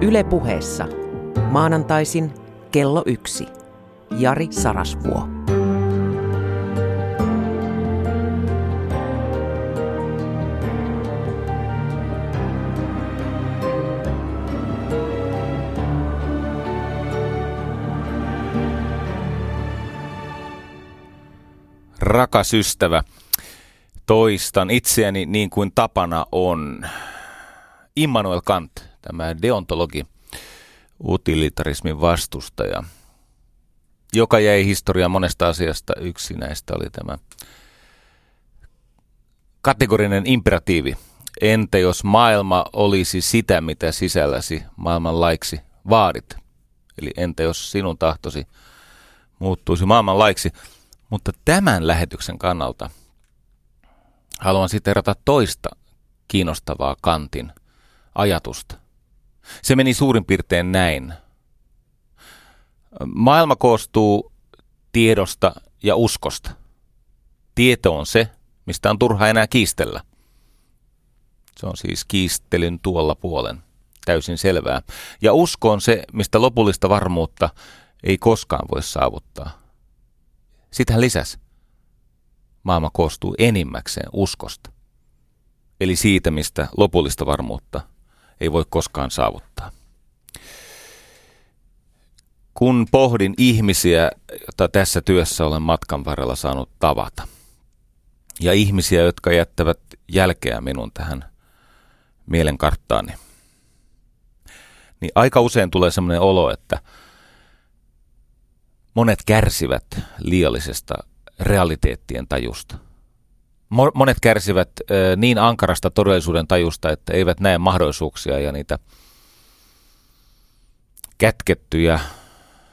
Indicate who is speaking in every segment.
Speaker 1: Yle puheessa. Maanantaisin kello yksi. Jari Sarasvuo.
Speaker 2: Rakas ystävä, toistan itseäni niin kuin tapana on. Immanuel Kant, tämä deontologi, utilitarismin vastustaja, joka jäi historiaan monesta asiasta. Yksi näistä oli tämä kategorinen imperatiivi. Entä jos maailma olisi sitä, mitä sisälläsi maailman laiksi vaadit? Eli entä jos sinun tahtosi muuttuisi maailman laiksi? Mutta tämän lähetyksen kannalta haluan siterata toista kiinnostavaa Kantin ajatusta. Se meni suurin piirtein näin. Maailma koostuu tiedosta ja uskosta. Tieto on se, mistä on turha enää kiistellä. Se on siis kiistelyn tuolla puolen. Täysin selvää. Ja usko on se, mistä lopullista varmuutta ei koskaan voi saavuttaa. Sitten hän lisäsi. Maailma koostuu enimmäkseen uskosta. Eli siitä, mistä lopullista varmuutta ei voi koskaan saavuttaa. Kun pohdin ihmisiä, joita tässä työssä olen matkan varrella saanut tavata, ja ihmisiä, jotka jättävät jälkeä minun tähän mielenkarttaani, niin aika usein tulee sellainen olo, että – Monet kärsivät liiallisesta realiteettien tajusta. Monet kärsivät niin ankarasta todellisuuden tajusta, että eivät näe mahdollisuuksia ja niitä kätkettyjä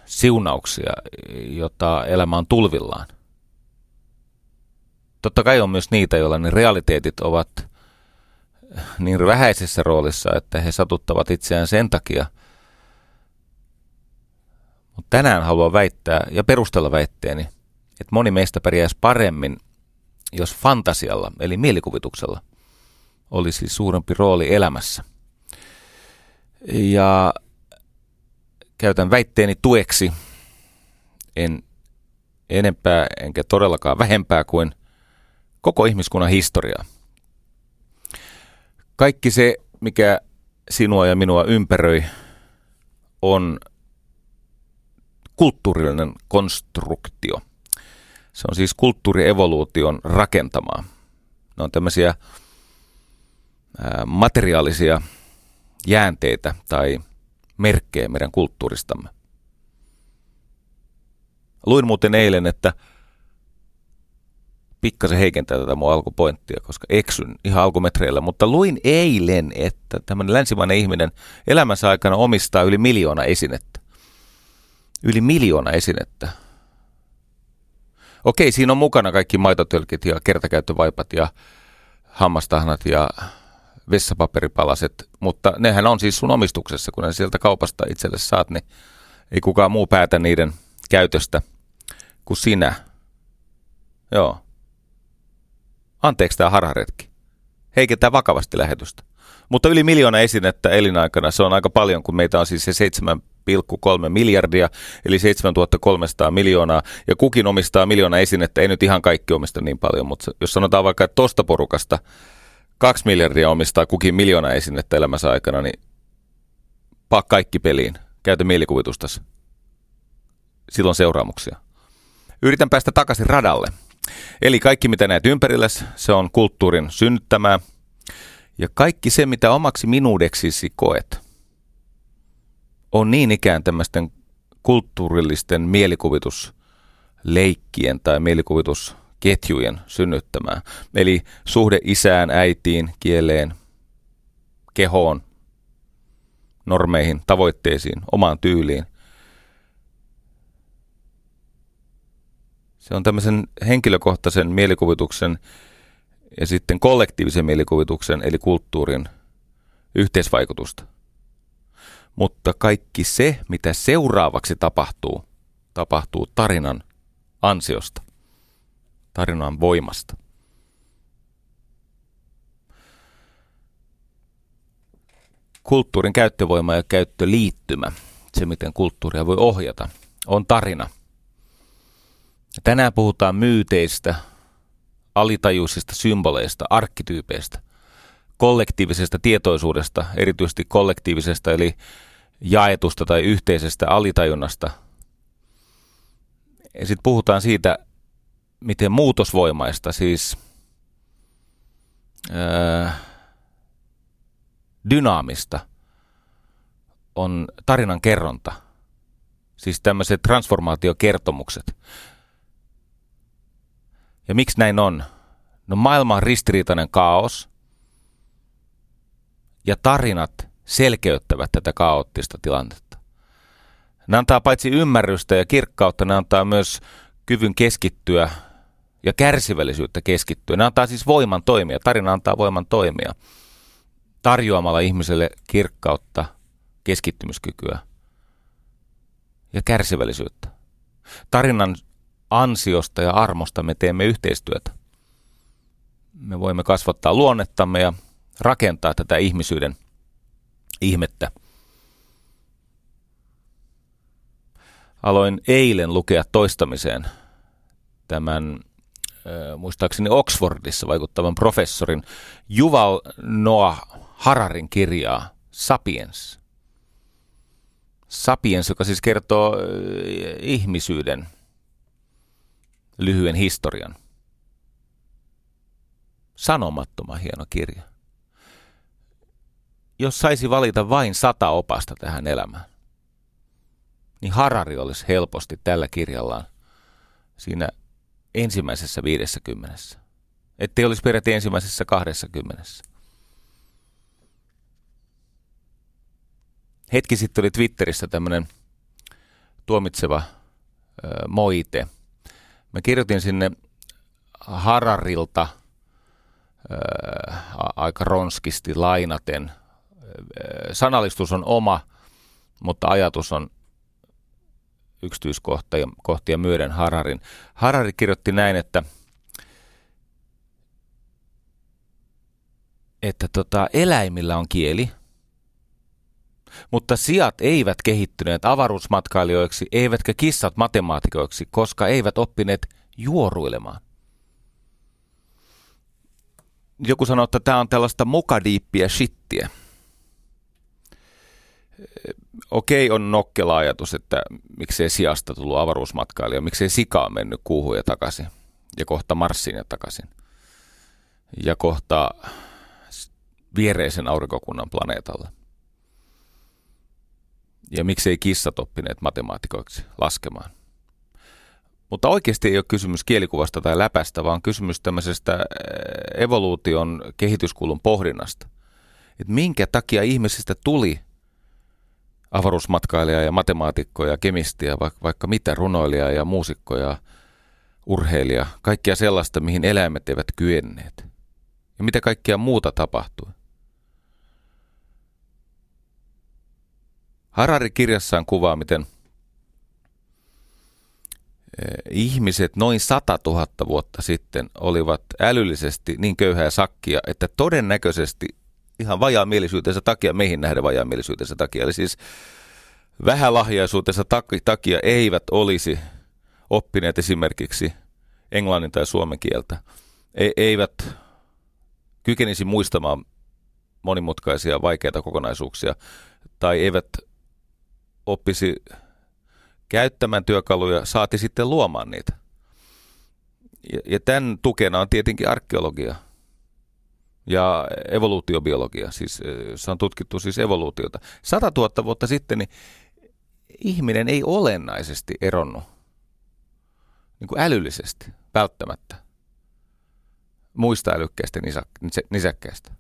Speaker 2: siunauksia, jota elämä on tulvillaan. Totta kai on myös niitä, joilla ne realiteetit ovat niin vähäisessä roolissa, että he satuttavat itseään sen takia – mutta tänään haluan väittää ja perustella väitteeni, että moni meistä pärjäisi paremmin, jos fantasialla, eli mielikuvituksella, olisi suurempi rooli elämässä. Ja käytän väitteeni tueksi, en enempää enkä todellakaan vähempää kuin koko ihmiskunnan historiaa. Kaikki se, mikä sinua ja minua ympäröi, on kulttuurillinen konstruktio. Se on siis kulttuurievoluution rakentamaa. Ne on tämmöisiä materiaalisia jäänteitä tai merkkejä meidän kulttuuristamme. Luin muuten eilen, että pikkasen heikentää tätä mun alkupointtia, koska eksyn ihan alkumetreillä, mutta luin eilen, että tämmöinen länsimainen ihminen elämänsä aikana omistaa yli miljoona esinettä yli miljoona esinettä. Okei, siinä on mukana kaikki maitotölkit ja kertakäyttövaipat ja hammastahnat ja vessapaperipalaset, mutta nehän on siis sun omistuksessa, kun ne sieltä kaupasta itselle saat, niin ei kukaan muu päätä niiden käytöstä kuin sinä. Joo. Anteeksi tämä harharetki. Heikentää vakavasti lähetystä. Mutta yli miljoona esinettä elinaikana, se on aika paljon, kun meitä on siis se 7,3 miljardia, eli 7300 miljoonaa, ja kukin omistaa miljoona esinettä, ei nyt ihan kaikki omista niin paljon, mutta jos sanotaan vaikka, että tosta porukasta kaksi miljardia omistaa kukin miljoona esinettä elämänsä aikana, niin pak kaikki peliin, käytä mielikuvitustasi. Silloin seuraamuksia. Yritän päästä takaisin radalle. Eli kaikki, mitä näet ympärilläsi, se on kulttuurin synnyttämää – ja kaikki se, mitä omaksi minuudeksisi koet, on niin ikään tämmöisten kulttuurillisten mielikuvitusleikkien tai mielikuvitusketjujen synnyttämää. Eli suhde isään, äitiin, kieleen, kehoon, normeihin, tavoitteisiin, omaan tyyliin. Se on tämmöisen henkilökohtaisen mielikuvituksen ja sitten kollektiivisen mielikuvituksen eli kulttuurin yhteisvaikutusta. Mutta kaikki se, mitä seuraavaksi tapahtuu, tapahtuu tarinan ansiosta, tarinan voimasta. kulttuurin käyttövoima ja käyttöliittymä, se miten kulttuuria voi ohjata, on tarina. Tänään puhutaan myyteistä, alitajuisista symboleista, arkkityypeistä, kollektiivisesta tietoisuudesta, erityisesti kollektiivisesta eli jaetusta tai yhteisestä alitajunnasta. Ja sitten puhutaan siitä, miten muutosvoimaista, siis ää, dynaamista on tarinan kerronta. Siis tämmöiset transformaatiokertomukset. Ja miksi näin on? No maailma on ristiriitainen kaos. Ja tarinat selkeyttävät tätä kaoottista tilannetta. Ne antaa paitsi ymmärrystä ja kirkkautta, ne antaa myös kyvyn keskittyä ja kärsivällisyyttä keskittyä. Ne antaa siis voiman toimia. Tarina antaa voiman toimia tarjoamalla ihmiselle kirkkautta, keskittymiskykyä ja kärsivällisyyttä. Tarinan ansiosta ja armosta me teemme yhteistyötä. Me voimme kasvattaa luonnettamme ja rakentaa tätä ihmisyyden ihmettä. Aloin eilen lukea toistamiseen tämän muistaakseni Oxfordissa vaikuttavan professorin Juval Noah Hararin kirjaa Sapiens. Sapiens, joka siis kertoo ihmisyyden lyhyen historian. Sanomattoman hieno kirja. Jos saisi valita vain sata opasta tähän elämään, niin Harari olisi helposti tällä kirjallaan siinä ensimmäisessä viidessä kymmenessä. Ettei olisi peräti ensimmäisessä kahdessa kymmenessä. Hetki sitten oli Twitterissä tämmöinen tuomitseva äh, moite. Mä kirjoitin sinne Hararilta äh, aika ronskisti lainaten. Sanallistus on oma, mutta ajatus on yksityiskohtia kohtia myöden Hararin. Harari kirjoitti näin, että että tota, eläimillä on kieli, mutta sijat eivät kehittyneet avaruusmatkailijoiksi, eivätkä kissat matemaatikoiksi, koska eivät oppineet juoruilemaan. Joku sanoo, että tämä on tällaista mukadiippiä shittiä okei on nokkela ajatus, että miksei sijasta tullut avaruusmatkailija, miksei sika on mennyt kuuhun ja takaisin ja kohta Marsiin ja takaisin. Ja kohta viereisen aurinkokunnan planeetalle. Ja miksei kissat oppineet matemaatikoiksi laskemaan. Mutta oikeasti ei ole kysymys kielikuvasta tai läpästä, vaan kysymys tämmöisestä eh, evoluution kehityskulun pohdinnasta. Että minkä takia ihmisistä tuli – avaruusmatkailija ja matemaatikko ja kemisti ja vaikka, vaikka mitä, runoilija ja muusikko ja urheilija, kaikkia sellaista, mihin eläimet eivät kyenneet. Ja mitä kaikkia muuta tapahtui. Harari kirjassaan kuvaa, miten eh, ihmiset noin 100 000 vuotta sitten olivat älyllisesti niin köyhää sakkia, että todennäköisesti ihan vajaamielisyytensä takia, meihin nähdä vajaamielisyytensä takia. Eli siis vähälahjaisuutensa takia eivät olisi oppineet esimerkiksi englannin tai suomen kieltä. E- eivät kykenisi muistamaan monimutkaisia vaikeita kokonaisuuksia tai eivät oppisi käyttämään työkaluja, saati sitten luomaan niitä. Ja, ja tämän tukena on tietenkin arkeologia – ja evoluutiobiologia, siis se on tutkittu siis evoluutiota. Sata tuhatta vuotta sitten niin ihminen ei olennaisesti eronnut niin kuin älyllisesti välttämättä muista älykkäistä nisäkkäistä.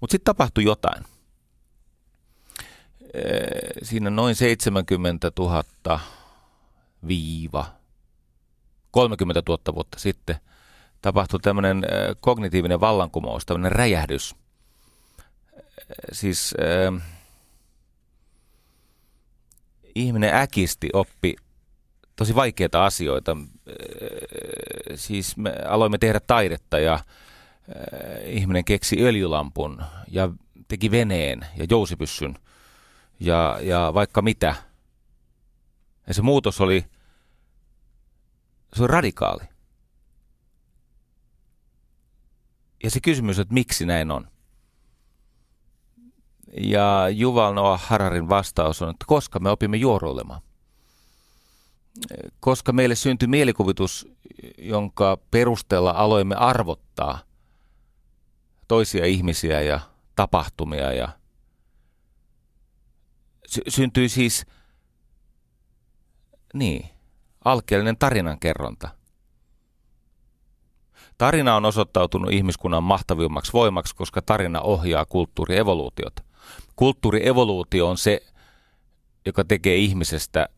Speaker 2: Mutta sitten tapahtui jotain. Siinä noin 70 000 viiva 30 000 vuotta sitten – tapahtui tämmöinen kognitiivinen vallankumous, tämmöinen räjähdys. Siis äh, ihminen äkisti oppi tosi vaikeita asioita. Äh, siis me aloimme tehdä taidetta ja äh, ihminen keksi öljylampun ja teki veneen ja jousipyssyn ja, ja vaikka mitä. Ja se muutos oli, se oli radikaali. Ja se kysymys, että miksi näin on. Ja Juval Noah Hararin vastaus on, että koska me opimme juoruilemaan. Koska meille syntyi mielikuvitus, jonka perusteella aloimme arvottaa toisia ihmisiä ja tapahtumia ja sy- syntyi siis niin, alkeellinen tarinankerronta. Tarina on osoittautunut ihmiskunnan mahtavimmaksi voimaksi, koska tarina ohjaa kulttuurievoluutiota. Kulttuurievoluutio on se, joka tekee ihmisestä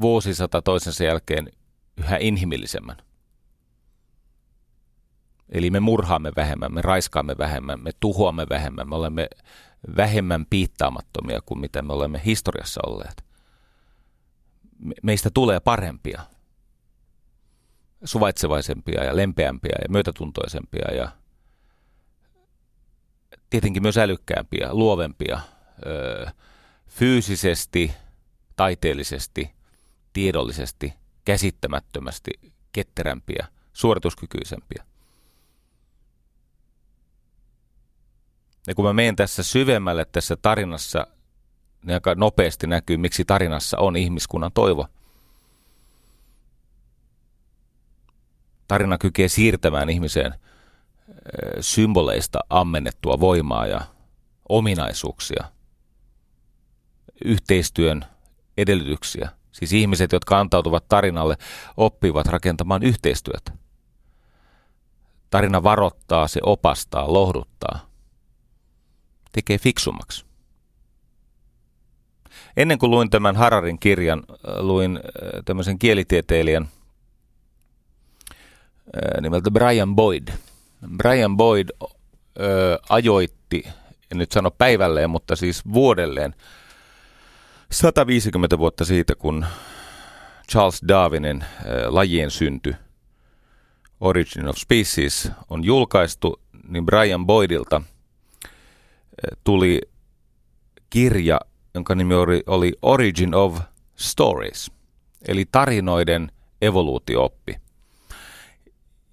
Speaker 2: vuosisata toisensa jälkeen yhä inhimillisemmän. Eli me murhaamme vähemmän, me raiskaamme vähemmän, me tuhoamme vähemmän, me olemme vähemmän piittaamattomia kuin mitä me olemme historiassa olleet. Meistä tulee parempia, suvaitsevaisempia ja lempeämpiä ja myötätuntoisempia ja tietenkin myös älykkäämpiä, luovempia, fyysisesti, taiteellisesti, tiedollisesti, käsittämättömästi ketterämpiä, suorituskykyisempiä. Ja kun mä menen tässä syvemmälle tässä tarinassa, niin aika nopeasti näkyy, miksi tarinassa on ihmiskunnan toivo. Tarina kykenee siirtämään ihmiseen symboleista ammennettua voimaa ja ominaisuuksia, yhteistyön edellytyksiä. Siis ihmiset, jotka antautuvat tarinalle, oppivat rakentamaan yhteistyötä. Tarina varoittaa, se opastaa, lohduttaa – tekee fiksummaksi. Ennen kuin luin tämän Hararin kirjan, luin tämmöisen kielitieteilijän nimeltä Brian Boyd. Brian Boyd ö, ajoitti, en nyt sano päivälleen, mutta siis vuodelleen 150 vuotta siitä, kun Charles Darwinin ö, lajien synty Origin of Species on julkaistu, niin Brian Boydilta – tuli kirja, jonka nimi oli, oli Origin of Stories, eli tarinoiden evoluutiooppi.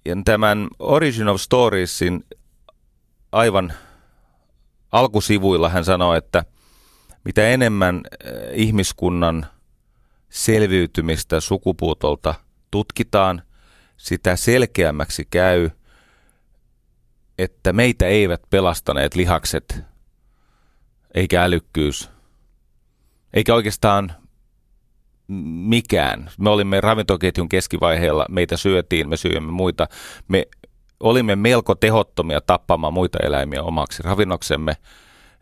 Speaker 2: Ja tämän Origin of Storiesin aivan alkusivuilla hän sanoi, että mitä enemmän eh, ihmiskunnan selviytymistä sukupuutolta tutkitaan, sitä selkeämmäksi käy, että meitä eivät pelastaneet lihakset eikä älykkyys, eikä oikeastaan mikään. Me olimme ravintoketjun keskivaiheella, meitä syötiin, me syömme muita. Me olimme melko tehottomia tappamaan muita eläimiä omaksi ravinnoksemme,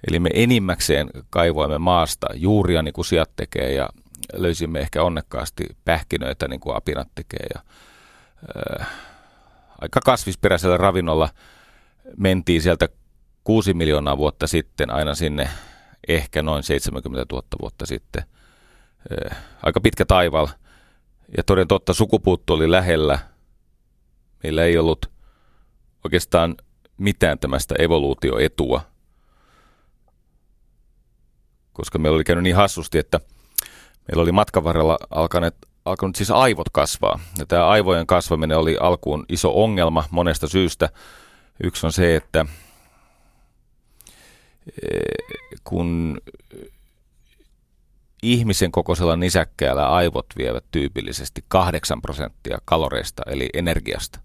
Speaker 2: eli me enimmäkseen kaivoimme maasta juuria niin kuin siat tekee ja löysimme ehkä onnekkaasti pähkinöitä niin kuin apinat tekee. Ja, äh, aika kasvisperäisellä ravinnolla mentiin sieltä 6 miljoonaa vuotta sitten aina sinne ehkä noin 70 000 vuotta sitten. Aika pitkä taival. Ja toden totta sukupuutto oli lähellä. Meillä ei ollut oikeastaan mitään tämästä evoluutioetua. Koska meillä oli käynyt niin hassusti, että meillä oli matkan varrella alkaneet, alkanut siis aivot kasvaa. Ja tämä aivojen kasvaminen oli alkuun iso ongelma monesta syystä. Yksi on se, että kun ihmisen kokoisella nisäkkäällä aivot vievät tyypillisesti 8 prosenttia kaloreista eli energiasta.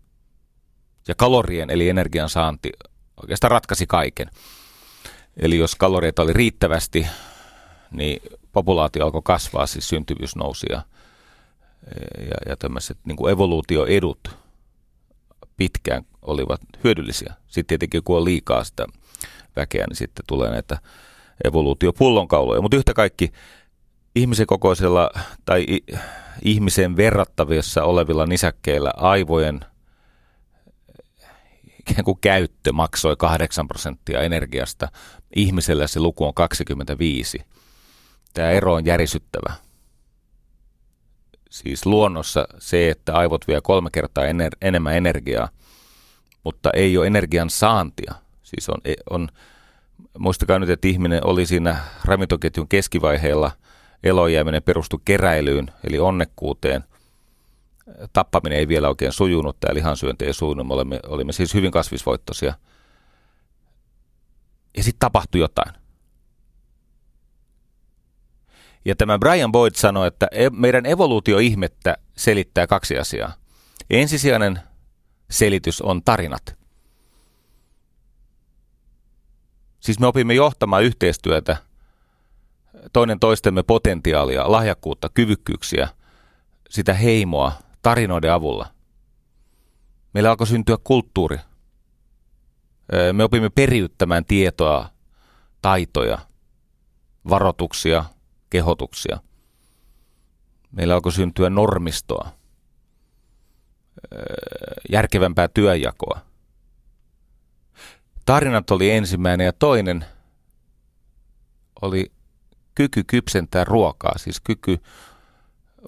Speaker 2: Ja kalorien eli energian saanti oikeastaan ratkaisi kaiken. Eli jos kaloreita oli riittävästi, niin populaatio alkoi kasvaa, siis syntyvyys nousi ja, ja, ja tämmöiset niin kuin evoluutioedut pitkään olivat hyödyllisiä. Sitten tietenkin kun on liikaa sitä väkeä, niin sitten tulee näitä evoluutiopullonkauloja. Mutta yhtä kaikki ihmisen kokoisella tai ihmisen verrattavissa olevilla nisäkkeillä aivojen ikään kuin käyttö maksoi 8 prosenttia energiasta. Ihmisellä se luku on 25. Tämä ero on järisyttävä. Siis luonnossa se, että aivot vie kolme kertaa ener- enemmän energiaa, mutta ei ole energian saantia – Siis on, e, on Muistakaa nyt, että ihminen oli siinä ravintoketjun keskivaiheella. Elojääminen perustui keräilyyn, eli onnekkuuteen. Tappaminen ei vielä oikein sujunut, tämä lihansyönti ei sujunut. Me olimme, olimme siis hyvin kasvisvoittoisia. Ja sitten tapahtui jotain. Ja tämä Brian Boyd sanoi, että e- meidän evoluutioihmettä selittää kaksi asiaa. Ensisijainen selitys on tarinat. Siis me opimme johtamaan yhteistyötä, toinen toistemme potentiaalia, lahjakkuutta, kyvykkyyksiä, sitä heimoa tarinoiden avulla. Meillä alkoi syntyä kulttuuri. Me opimme periyttämään tietoa, taitoja, varoituksia, kehotuksia. Meillä alkoi syntyä normistoa, järkevämpää työnjakoa. Tarinat oli ensimmäinen ja toinen oli kyky kypsentää ruokaa, siis kyky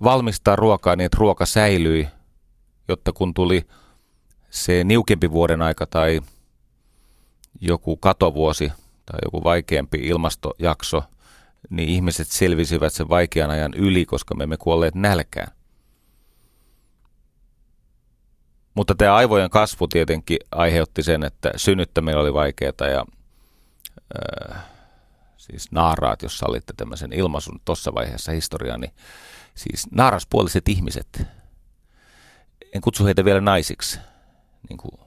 Speaker 2: valmistaa ruokaa niin, että ruoka säilyi, jotta kun tuli se niukempi vuoden aika tai joku katovuosi tai joku vaikeampi ilmastojakso, niin ihmiset selvisivät sen vaikean ajan yli, koska me emme kuolleet nälkään. Mutta tämä aivojen kasvu tietenkin aiheutti sen, että synnyttäminen oli vaikeaa ja äh, siis naaraat, jos sallitte tämmöisen ilmaisun tuossa vaiheessa historiaa, niin siis naaraspuoliset ihmiset, en kutsu heitä vielä naisiksi, niin kuin,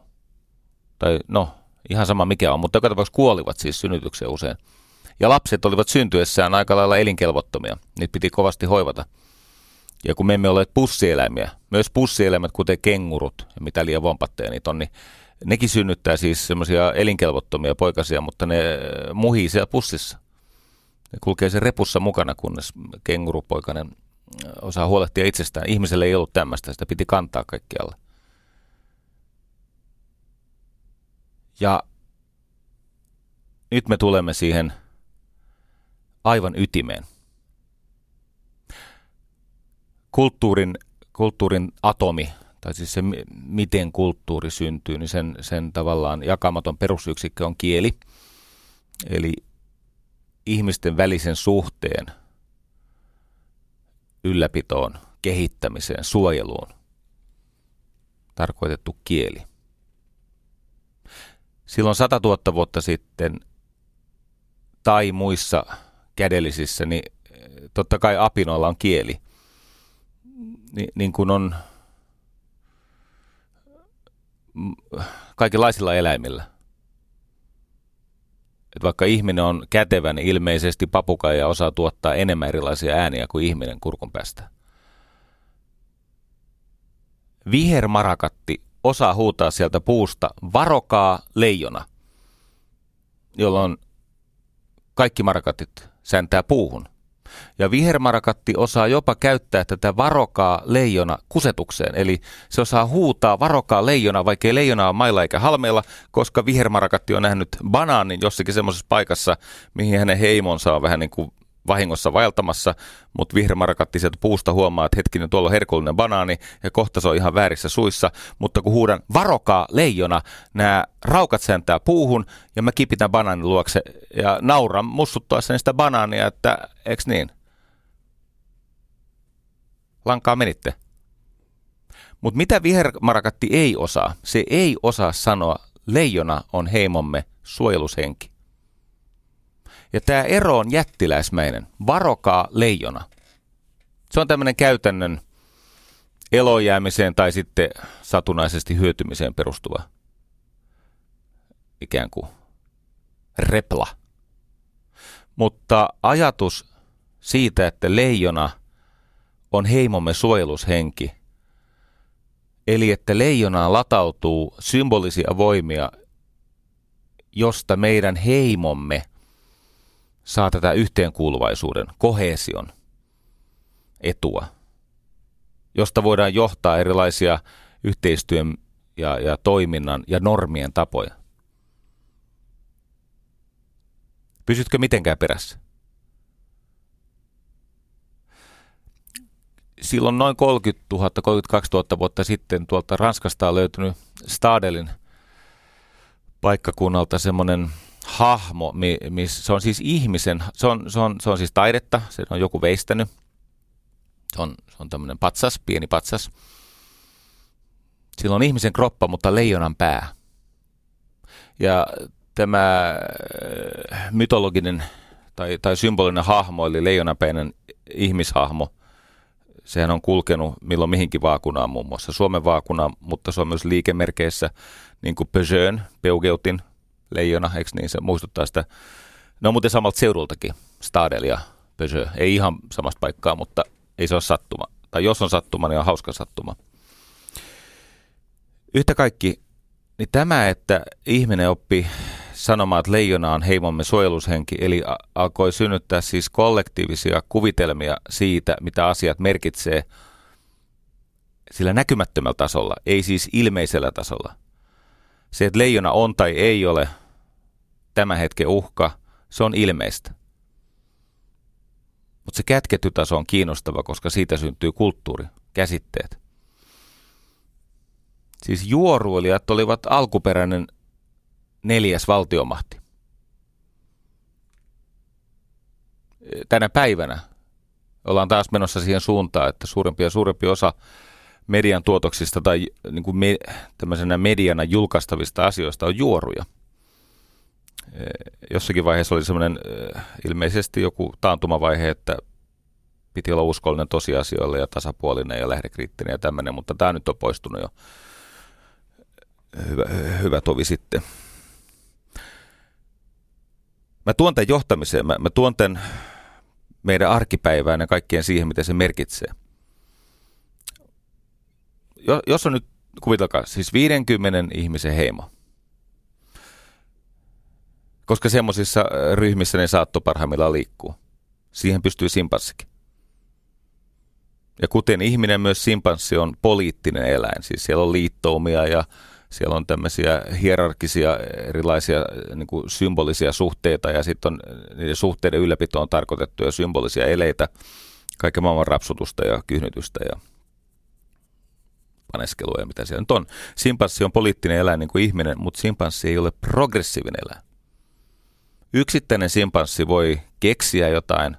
Speaker 2: tai no, ihan sama mikä on, mutta joka tapauksessa kuolivat siis synnytykseen usein. Ja lapset olivat syntyessään aika lailla elinkelvottomia, niitä piti kovasti hoivata – ja kun me emme ole pussieläimiä, myös pussieläimet, kuten kengurut ja mitä liian vompatteja niitä on, niin nekin synnyttää siis semmoisia elinkelvottomia poikasia, mutta ne muhii siellä pussissa. Ne kulkee se repussa mukana, kunnes kengurupoikainen osaa huolehtia itsestään. Ihmiselle ei ollut tämmöistä, sitä piti kantaa kaikkialle. Ja nyt me tulemme siihen aivan ytimeen – kulttuurin, kulttuurin atomi, tai siis se, miten kulttuuri syntyy, niin sen, sen tavallaan jakamaton perusyksikkö on kieli. Eli ihmisten välisen suhteen ylläpitoon, kehittämiseen, suojeluun tarkoitettu kieli. Silloin 100 000 vuotta sitten tai muissa kädellisissä, niin totta kai apinoilla on kieli niin, niin kuin on kaikenlaisilla eläimillä. Et vaikka ihminen on kätevä, niin ilmeisesti papukaija osaa tuottaa enemmän erilaisia ääniä kuin ihminen kurkun päästä. Vihermarakatti osaa huutaa sieltä puusta, varokaa leijona, jolloin kaikki marakatit säntää puuhun. Ja vihermarakatti osaa jopa käyttää tätä varokaa leijona kusetukseen. Eli se osaa huutaa varokaa leijona, vaikkei leijona ole mailla eikä halmeilla, koska vihermarakatti on nähnyt banaanin jossakin semmoisessa paikassa, mihin hänen heimonsa on vähän niin kuin vahingossa vaeltamassa, mutta vihermarakatti sieltä puusta huomaa, että hetkinen, tuolla on herkullinen banaani ja kohta se on ihan väärissä suissa, mutta kun huudan varokaa leijona, nämä raukat sääntää puuhun ja mä kipitän banaanin luokse ja nauran mussuttaessa sitä banaania, että eks niin? Lankaa menitte. Mutta mitä vihermarakatti ei osaa? Se ei osaa sanoa, leijona on heimomme suojelushenki. Ja tämä ero on jättiläismäinen. Varokaa leijona. Se on tämmöinen käytännön elojäämiseen tai sitten satunnaisesti hyötymiseen perustuva ikään kuin repla. Mutta ajatus siitä, että leijona on heimomme suojelushenki, eli että leijonaan latautuu symbolisia voimia, josta meidän heimomme – saa tätä yhteenkuuluvaisuuden, kohesion etua, josta voidaan johtaa erilaisia yhteistyön ja, ja toiminnan ja normien tapoja. Pysytkö mitenkään perässä? Silloin noin 30 000, 32 000 vuotta sitten tuolta Ranskasta on löytynyt Stadelin paikkakunnalta semmoinen hahmo, mi, miss, se on siis ihmisen, se on, se, on, se on siis taidetta, se on joku veistänyt. Se on, se on tämmöinen patsas, pieni patsas. Sillä on ihmisen kroppa, mutta leijonan pää. Ja tämä äh, mytologinen tai, tai symbolinen hahmo, eli leijonapäinen ihmishahmo, sehän on kulkenut milloin mihinkin vaakunaan, muun muassa Suomen vaakunaan, mutta se on myös liikemerkeissä, niin kuin Peugeot, Peugeutin leijona, eikö niin, se muistuttaa sitä, ne on muuten samalta seudultakin, Stadel ja Peugeot, ei ihan samasta paikkaa, mutta ei se ole sattuma, tai jos on sattuma, niin on hauska sattuma. Yhtä kaikki, niin tämä, että ihminen oppi sanomaan, että leijona on heimomme suojelushenki, eli alkoi synnyttää siis kollektiivisia kuvitelmia siitä, mitä asiat merkitsee sillä näkymättömällä tasolla, ei siis ilmeisellä tasolla. Se, että leijona on tai ei ole tämän hetken uhka, se on ilmeistä. Mutta se kätketty taso on kiinnostava, koska siitä syntyy kulttuuri, käsitteet. Siis juoruilijat olivat alkuperäinen neljäs valtiomahti. Tänä päivänä ollaan taas menossa siihen suuntaan, että suurempi ja suurempi osa median tuotoksista tai niin kuin me, tämmöisenä mediana julkaistavista asioista on juoruja. Jossakin vaiheessa oli semmoinen ilmeisesti joku taantumavaihe, että piti olla uskollinen tosiasioille ja tasapuolinen ja lähdekriittinen ja tämmöinen, mutta tämä nyt on poistunut jo hyvä, hyvä tovi sitten. Mä tuon tämän johtamiseen, mä, mä tuon tämän meidän arkipäivään ja kaikkien siihen, mitä se merkitsee. Jo, jos on nyt, kuvitelkaa, siis 50 ihmisen heimo. Koska semmoisissa ryhmissä ne saatto parhaimmillaan liikkuu. Siihen pystyy simpanssikin. Ja kuten ihminen, myös simpanssi on poliittinen eläin. Siis siellä on liittoumia ja siellä on tämmöisiä hierarkisia erilaisia niin kuin symbolisia suhteita ja sitten on niiden suhteiden ylläpitoon tarkoitettuja symbolisia eleitä, kaiken maailman rapsutusta ja kyhnytystä ja paneskelua ja mitä siellä nyt on. Simpanssi on poliittinen eläin niin kuin ihminen, mutta simpanssi ei ole progressiivinen eläin. Yksittäinen simpanssi voi keksiä jotain,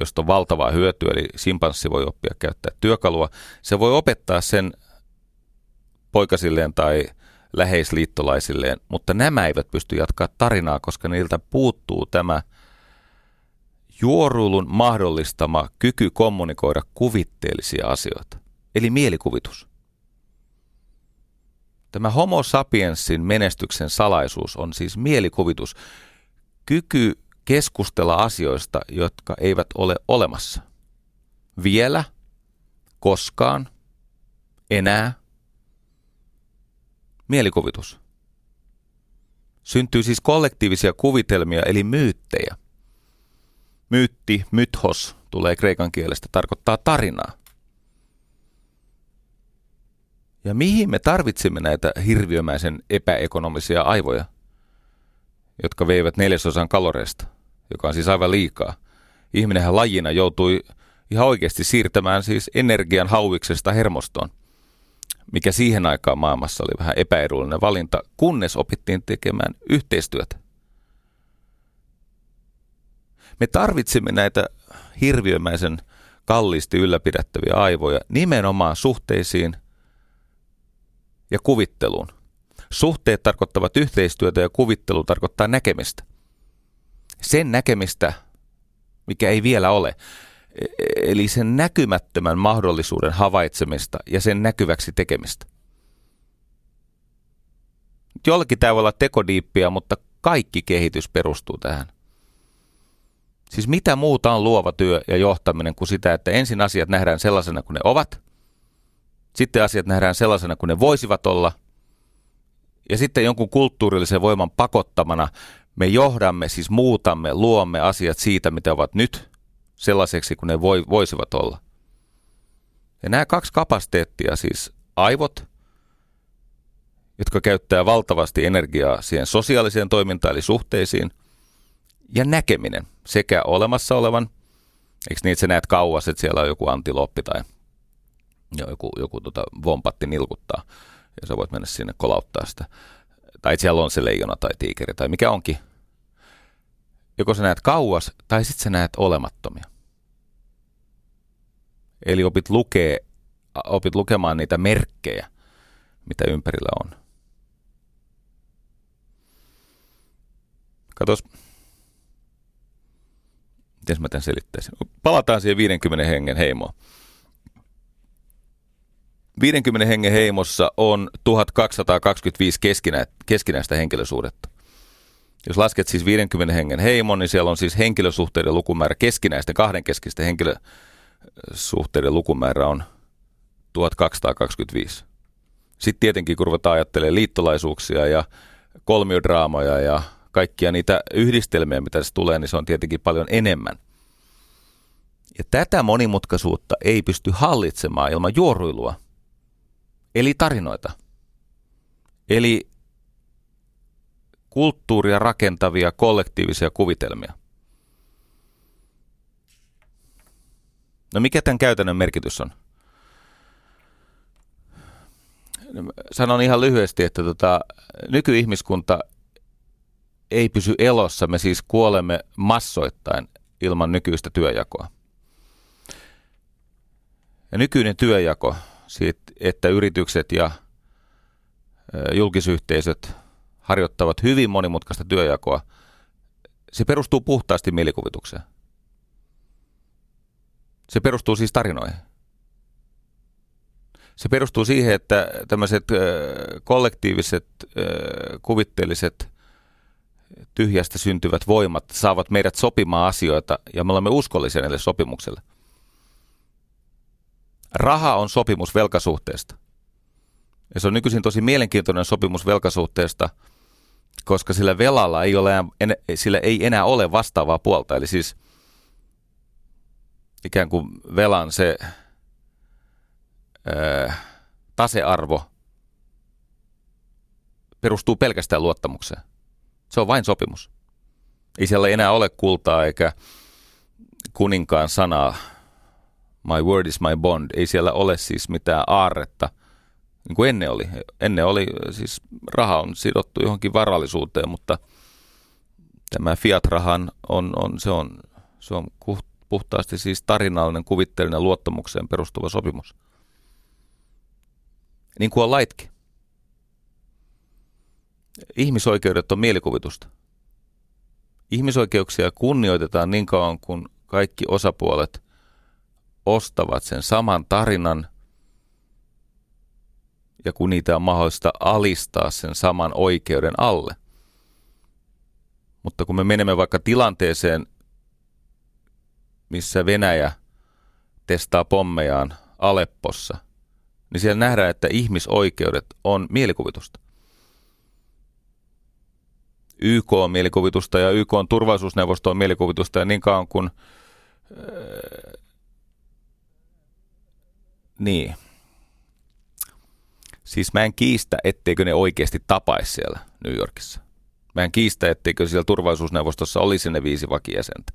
Speaker 2: josta on valtavaa hyötyä, eli simpanssi voi oppia käyttää työkalua. Se voi opettaa sen poikasilleen tai läheisliittolaisilleen, mutta nämä eivät pysty jatkaa tarinaa, koska niiltä puuttuu tämä juoruilun mahdollistama kyky kommunikoida kuvitteellisia asioita, eli mielikuvitus. Tämä homo sapiensin menestyksen salaisuus on siis mielikuvitus, kyky keskustella asioista, jotka eivät ole olemassa. Vielä, koskaan, enää Mielikuvitus. Syntyy siis kollektiivisia kuvitelmia eli myyttejä. Myytti, mythos, tulee kreikan kielestä, tarkoittaa tarinaa. Ja mihin me tarvitsemme näitä hirviömäisen epäekonomisia aivoja, jotka veivät neljäsosan kaloreista, joka on siis aivan liikaa. Ihminenhän lajina joutui ihan oikeasti siirtämään siis energian hauiksesta hermostoon mikä siihen aikaan maailmassa oli vähän epäedullinen valinta, kunnes opittiin tekemään yhteistyötä. Me tarvitsemme näitä hirviömäisen kalliisti ylläpidettäviä aivoja nimenomaan suhteisiin ja kuvitteluun. Suhteet tarkoittavat yhteistyötä ja kuvittelu tarkoittaa näkemistä. Sen näkemistä, mikä ei vielä ole. Eli sen näkymättömän mahdollisuuden havaitsemista ja sen näkyväksi tekemistä. Jollakin tämä voi olla tekodiippiä, mutta kaikki kehitys perustuu tähän. Siis mitä muuta on luova työ ja johtaminen kuin sitä, että ensin asiat nähdään sellaisena kuin ne ovat, sitten asiat nähdään sellaisena kuin ne voisivat olla, ja sitten jonkun kulttuurillisen voiman pakottamana me johdamme, siis muutamme, luomme asiat siitä, mitä ovat nyt, sellaiseksi kuin ne voi, voisivat olla. Ja nämä kaksi kapasiteettia, siis aivot, jotka käyttää valtavasti energiaa siihen sosiaaliseen toimintaan eli suhteisiin, ja näkeminen sekä olemassa olevan, eikö niin, että sä näet kauas, että siellä on joku antiloppi tai joku, joku tota vompatti nilkuttaa, ja sä voit mennä sinne kolauttaa sitä. Tai siellä on se leijona tai tiikeri tai mikä onkin joko sä näet kauas tai sitten sä näet olemattomia. Eli opit, lukee, opit lukemaan niitä merkkejä, mitä ympärillä on. Katos, miten mä tämän selittäisin. Palataan siihen 50 hengen heimoon. 50 hengen heimossa on 1225 keskinä, keskinäistä henkilösuhdetta. Jos lasket siis 50 hengen heimon, niin siellä on siis henkilösuhteiden lukumäärä, keskinäisten kahdenkeskisten henkilösuhteiden lukumäärä on 1225. Sitten tietenkin, kun ruvetaan ajattelemaan liittolaisuuksia ja kolmiodraamoja ja kaikkia niitä yhdistelmiä, mitä se tulee, niin se on tietenkin paljon enemmän. Ja tätä monimutkaisuutta ei pysty hallitsemaan ilman juoruilua, eli tarinoita. Eli kulttuuria rakentavia kollektiivisia kuvitelmia. No mikä tämän käytännön merkitys on? Sanon ihan lyhyesti, että tota, nykyihmiskunta ei pysy elossa. Me siis kuolemme massoittain ilman nykyistä työjakoa. Ja nykyinen työjako, siitä, että yritykset ja julkisyhteisöt harjoittavat hyvin monimutkaista työjakoa, se perustuu puhtaasti mielikuvitukseen. Se perustuu siis tarinoihin. Se perustuu siihen, että tämmöiset kollektiiviset, kuvitteelliset, tyhjästä syntyvät voimat saavat meidät sopimaan asioita ja me olemme uskollisia näille sopimukselle. Raha on sopimus velkasuhteesta. Ja se on nykyisin tosi mielenkiintoinen sopimus velkasuhteesta – koska sillä velalla ei, ole, sillä ei enää ole vastaavaa puolta. Eli siis ikään kuin velan se öö, tasearvo perustuu pelkästään luottamukseen. Se on vain sopimus. Ei siellä enää ole kultaa eikä kuninkaan sanaa. My word is my bond. Ei siellä ole siis mitään aarretta – niin kuin ennen oli. Ennen oli, siis raha on sidottu johonkin varallisuuteen, mutta tämä fiat-rahan on, on, se on, se on puhtaasti siis tarinallinen, kuvitteellinen luottamukseen perustuva sopimus. Niin kuin on laitkin. Ihmisoikeudet on mielikuvitusta. Ihmisoikeuksia kunnioitetaan niin kauan, kun kaikki osapuolet ostavat sen saman tarinan – ja kun niitä on mahdollista alistaa sen saman oikeuden alle. Mutta kun me menemme vaikka tilanteeseen, missä Venäjä testaa pommejaan Aleppossa, niin siellä nähdään, että ihmisoikeudet on mielikuvitusta. YK on mielikuvitusta ja YK on turvallisuusneuvosto on mielikuvitusta ja niin kauan kuin... Niin Siis mä en kiistä, etteikö ne oikeasti tapaisi siellä New Yorkissa. Mä en kiistä, etteikö siellä turvallisuusneuvostossa olisi ne viisi vakijäsentä.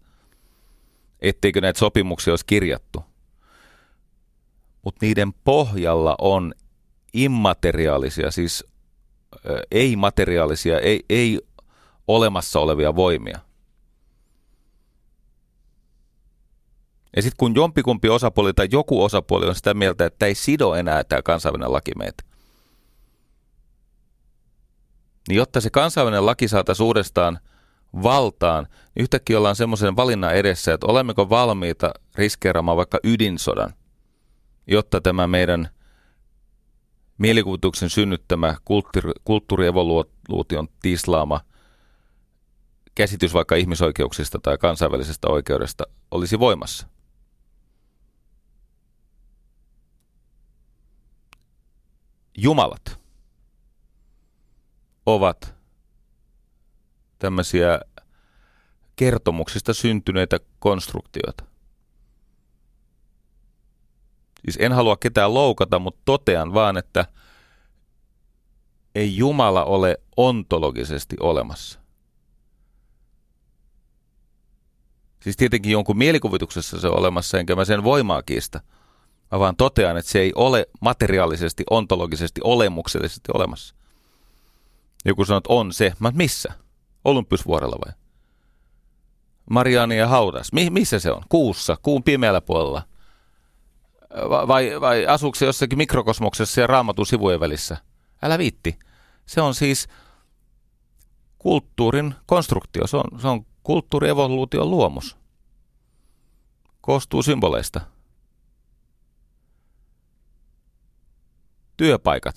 Speaker 2: Etteikö näitä sopimuksia olisi kirjattu. Mutta niiden pohjalla on immateriaalisia, siis ei-materiaalisia, ei, ei olemassa olevia voimia. Ja sitten kun jompikumpi osapuoli tai joku osapuoli on sitä mieltä, että ei sido enää tämä kansainvälinen laki meitä, niin jotta se kansainvälinen laki saataisiin uudestaan valtaan, niin yhtäkkiä ollaan semmoisen valinnan edessä, että olemmeko valmiita riskeeraamaan vaikka ydinsodan, jotta tämä meidän mielikuvituksen synnyttämä kulttuuri, kulttuurievoluution tislaama käsitys vaikka ihmisoikeuksista tai kansainvälisestä oikeudesta olisi voimassa. Jumalat ovat tämmöisiä kertomuksista syntyneitä konstruktioita. Siis en halua ketään loukata, mutta totean vaan, että ei Jumala ole ontologisesti olemassa. Siis tietenkin jonkun mielikuvituksessa se on olemassa, enkä mä sen voimaa kiistä. Mä vaan totean, että se ei ole materiaalisesti, ontologisesti, olemuksellisesti olemassa. Joku sanoo, että on se. Mä missä? Olympusvuorella vai? Mariania haudas. Mi- missä se on? Kuussa, kuun pimeällä puolella. Va- vai, vai asuuko se jossakin mikrokosmoksessa ja raamatun sivujen välissä? Älä viitti. Se on siis kulttuurin konstruktio. Se on, se on kulttuurievoluution luomus. Koostuu symboleista. Työpaikat.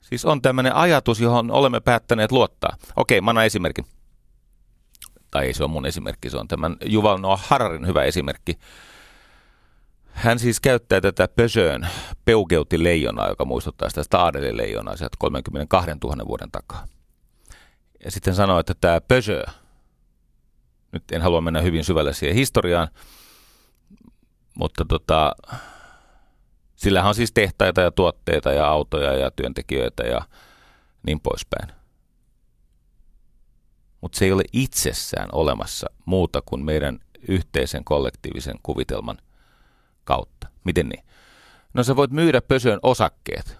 Speaker 2: Siis on tämmöinen ajatus, johon olemme päättäneet luottaa. Okei, mä annan esimerkin. Tai ei se ole mun esimerkki, se on tämän Juval Noah Hararin hyvä esimerkki. Hän siis käyttää tätä Pösöön peukeuti-leijonaa, joka muistuttaa sitä Stadeli-leijonaa sieltä 32 000 vuoden takaa. Ja sitten sanoo, että tämä Pösö, nyt en halua mennä hyvin syvälle siihen historiaan, mutta tota, sillähän on siis tehtaita ja tuotteita ja autoja ja työntekijöitä ja niin poispäin. Mutta se ei ole itsessään olemassa muuta kuin meidän yhteisen kollektiivisen kuvitelman kautta. Miten niin? No sä voit myydä pösön osakkeet.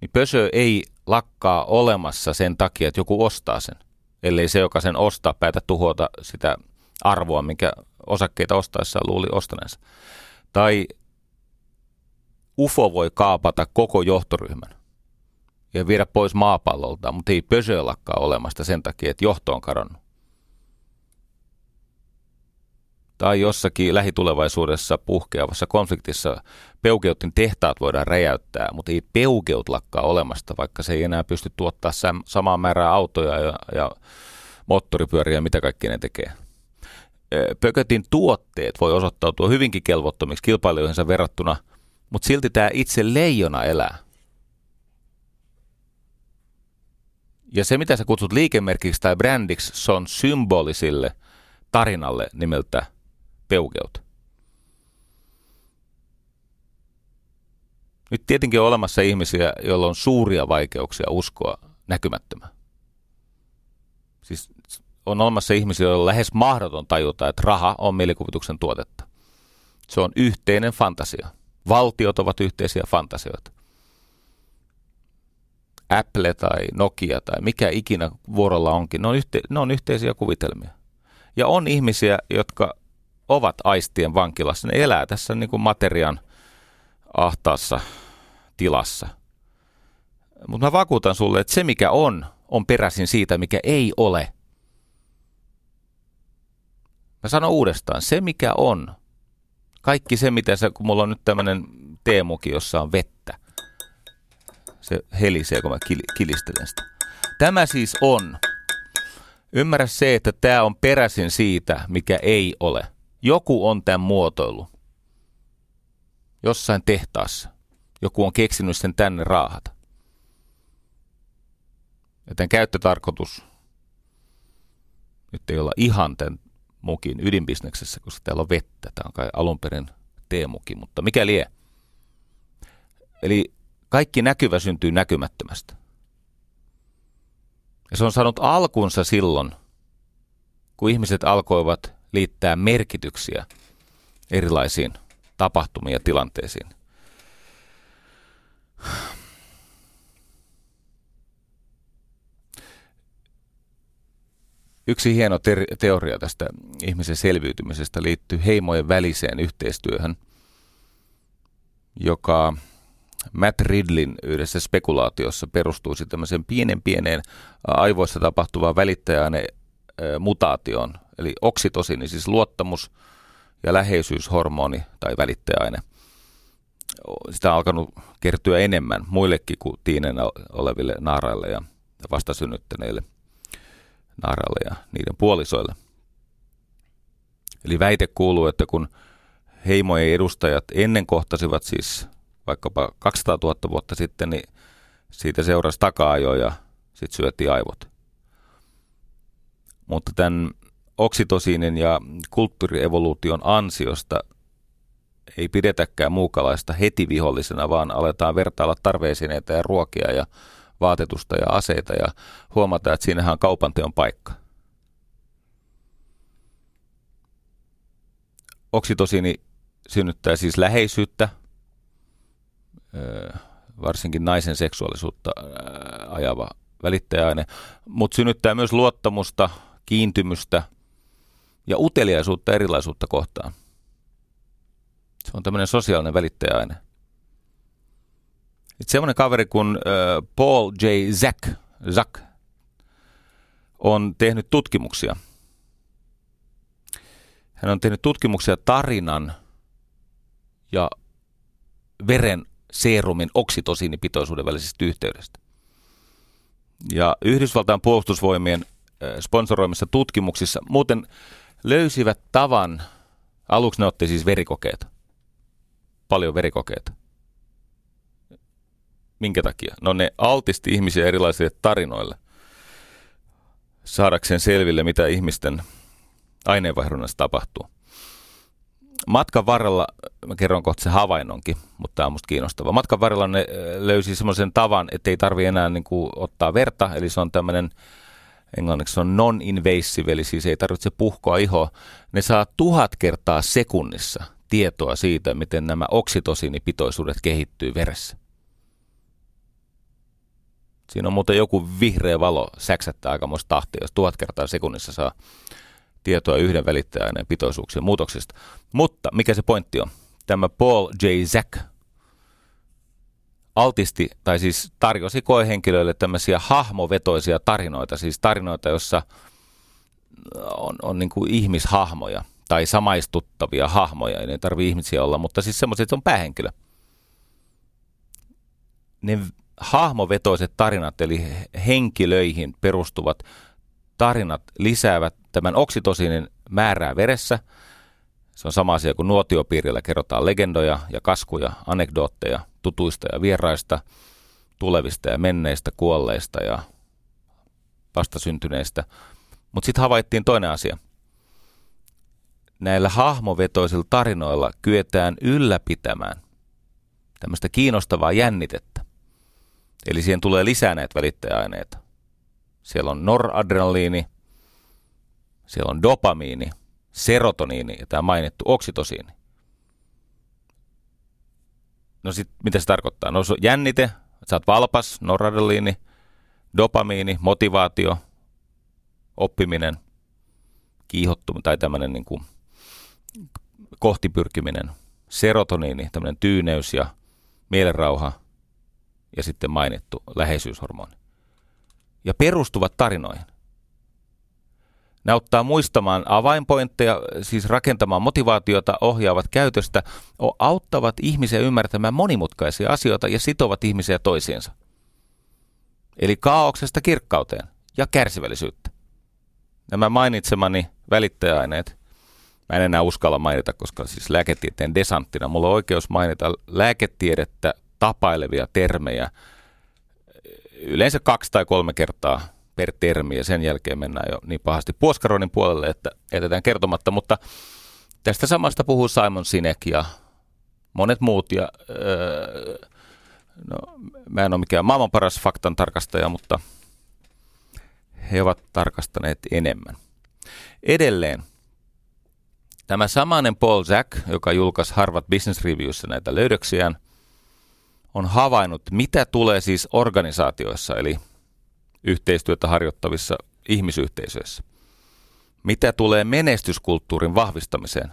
Speaker 2: Niin pösö ei lakkaa olemassa sen takia, että joku ostaa sen. Ellei se, joka sen ostaa, päätä tuhota sitä arvoa, minkä osakkeita ostaessaan luuli ostaneensa. Tai UFO voi kaapata koko johtoryhmän ja viedä pois maapallolta, mutta ei pösö lakkaa olemasta sen takia, että johto on kadonnut. Tai jossakin lähitulevaisuudessa puhkeavassa konfliktissa peukeutin tehtaat voidaan räjäyttää, mutta ei peukeut lakkaa olemasta, vaikka se ei enää pysty tuottaa samaa määrää autoja ja, ja moottoripyöriä mitä kaikki ne tekee. Pökötin tuotteet voi osoittautua hyvinkin kelvottomiksi kilpailijoihinsa verrattuna, mutta silti tämä itse leijona elää. Ja se, mitä sä kutsut liikemerkiksi tai brändiksi, se on symbolisille tarinalle nimeltä peukeut. Nyt tietenkin on olemassa ihmisiä, joilla on suuria vaikeuksia uskoa näkymättömään. Siis on olemassa ihmisiä, joilla on lähes mahdoton tajuta, että raha on mielikuvituksen tuotetta. Se on yhteinen fantasia. Valtiot ovat yhteisiä fantasioita. Apple tai Nokia tai mikä ikinä vuorolla onkin, ne on, yhte, ne on yhteisiä kuvitelmia. Ja on ihmisiä, jotka ovat aistien vankilassa. Ne elää tässä niin kuin materian ahtaassa tilassa. Mutta mä vakuutan sulle, että se mikä on, on peräisin siitä, mikä ei ole. Mä sanon uudestaan, se mikä on, kaikki se mitä sä, kun mulla on nyt tämmöinen teemuki, jossa on vettä. Se helisee, kun mä kilistelen sitä. Tämä siis on. Ymmärrä se, että tämä on peräisin siitä, mikä ei ole. Joku on tämän muotoilu. Jossain tehtaassa. Joku on keksinyt sen tänne raahata. Ja tämän käyttötarkoitus nyt ei olla ihan tämän mukin ydinbisneksessä, koska täällä on vettä. Tämä on kai alun perin teemuki, mutta mikä lie. Eli kaikki näkyvä syntyy näkymättömästä. Ja se on saanut alkunsa silloin, kun ihmiset alkoivat liittää merkityksiä erilaisiin tapahtumiin ja tilanteisiin. Yksi hieno ter- teoria tästä ihmisen selviytymisestä liittyy heimojen väliseen yhteistyöhön, joka Matt Ridlin yhdessä spekulaatiossa perustuisi tämmöiseen pienen pieneen aivoissa tapahtuvaan välittäjäaine mutaatioon, eli oksitosini, siis luottamus ja läheisyyshormoni tai välittäjäaine. Sitä on alkanut kertyä enemmän muillekin kuin tiinenä oleville naaraille ja vastasynnyttäneille naaraille ja niiden puolisoille. Eli väite kuuluu, että kun heimojen edustajat ennen kohtasivat siis vaikkapa 200 000 vuotta sitten, niin siitä seurasi taka ja sitten syötiin aivot. Mutta tämän oksitosiinin ja kulttuurievoluution ansiosta ei pidetäkään muukalaista heti vihollisena, vaan aletaan vertailla tarveesineitä ja ruokia ja vaatetusta ja aseita ja huomata, että siinähän on kaupanteon paikka. Oksitosiini synnyttää siis läheisyyttä, varsinkin naisen seksuaalisuutta ajava välittäjäaine, mutta synnyttää myös luottamusta, kiintymystä ja uteliaisuutta erilaisuutta kohtaan. Se on tämmöinen sosiaalinen välittäjäaine. Semmoinen kaveri kuin Paul J. Zack, Zack on tehnyt tutkimuksia. Hän on tehnyt tutkimuksia tarinan ja veren seerumin oksitosiinipitoisuuden välisestä yhteydestä. Ja Yhdysvaltain puolustusvoimien sponsoroimissa tutkimuksissa muuten löysivät tavan, aluksi ne otti siis verikokeita, paljon verikokeita. Minkä takia? No ne altisti ihmisiä erilaisille tarinoille saadakseen selville, mitä ihmisten aineenvaihdunnassa tapahtuu matkan varrella, mä kerron kohta se havainnonkin, mutta tämä on musta kiinnostava. Matkan varrella ne löysi semmoisen tavan, että ei tarvi enää niin kuin, ottaa verta, eli se on tämmöinen, englanniksi se on non-invasive, eli siis ei tarvitse puhkoa ihoa. Ne saa tuhat kertaa sekunnissa tietoa siitä, miten nämä oksitosiinipitoisuudet kehittyy veressä. Siinä on muuten joku vihreä valo säksättää aikamoista tahtia, jos tuhat kertaa sekunnissa saa tietoa yhden välittäjäaineen pitoisuuksien muutoksista. Mutta mikä se pointti on? Tämä Paul J. Zack altisti, tai siis tarjosi koehenkilöille tämmöisiä hahmovetoisia tarinoita, siis tarinoita, jossa on, on niin kuin ihmishahmoja tai samaistuttavia hahmoja, ei tarvitse ihmisiä olla, mutta siis semmoiset, on päähenkilö. Ne hahmovetoiset tarinat, eli henkilöihin perustuvat tarinat lisäävät tämän oksitosiinin määrää veressä. Se on sama asia kuin nuotiopiirillä kerrotaan legendoja ja kaskuja, anekdootteja tutuista ja vieraista, tulevista ja menneistä, kuolleista ja vastasyntyneistä. Mutta sitten havaittiin toinen asia. Näillä hahmovetoisilla tarinoilla kyetään ylläpitämään tämmöistä kiinnostavaa jännitettä. Eli siihen tulee lisää näitä välittäjäaineita. Siellä on noradrenaliini, siellä on dopamiini, serotoniini ja tämä mainittu oksitosiini. No sit, mitä se tarkoittaa? No jännite, sä oot valpas, noradrenaliini, dopamiini, motivaatio, oppiminen, kiihottuminen tai tämmöinen niin kuin kohtipyrkiminen, serotoniini, tämmöinen tyyneys ja mielenrauha ja sitten mainittu läheisyyshormoni ja perustuvat tarinoihin. Ne auttaa muistamaan avainpointteja, siis rakentamaan motivaatiota, ohjaavat käytöstä, auttavat ihmisiä ymmärtämään monimutkaisia asioita ja sitovat ihmisiä toisiinsa. Eli kaauksesta kirkkauteen ja kärsivällisyyttä. Nämä mainitsemani välittäjäaineet, mä en enää uskalla mainita, koska siis lääketieteen desanttina mulla on oikeus mainita lääketiedettä tapailevia termejä, yleensä kaksi tai kolme kertaa per termi ja sen jälkeen mennään jo niin pahasti puoskaroinnin puolelle, että jätetään kertomatta, mutta tästä samasta puhuu Simon Sinek ja monet muut ja öö, no, mä en ole mikään maailman paras faktan tarkastaja, mutta he ovat tarkastaneet enemmän. Edelleen tämä samainen Paul Zack, joka julkaisi Harvard Business Reviewssa näitä löydöksiään – on havainnut, mitä tulee siis organisaatioissa, eli yhteistyötä harjoittavissa ihmisyhteisöissä. Mitä tulee menestyskulttuurin vahvistamiseen,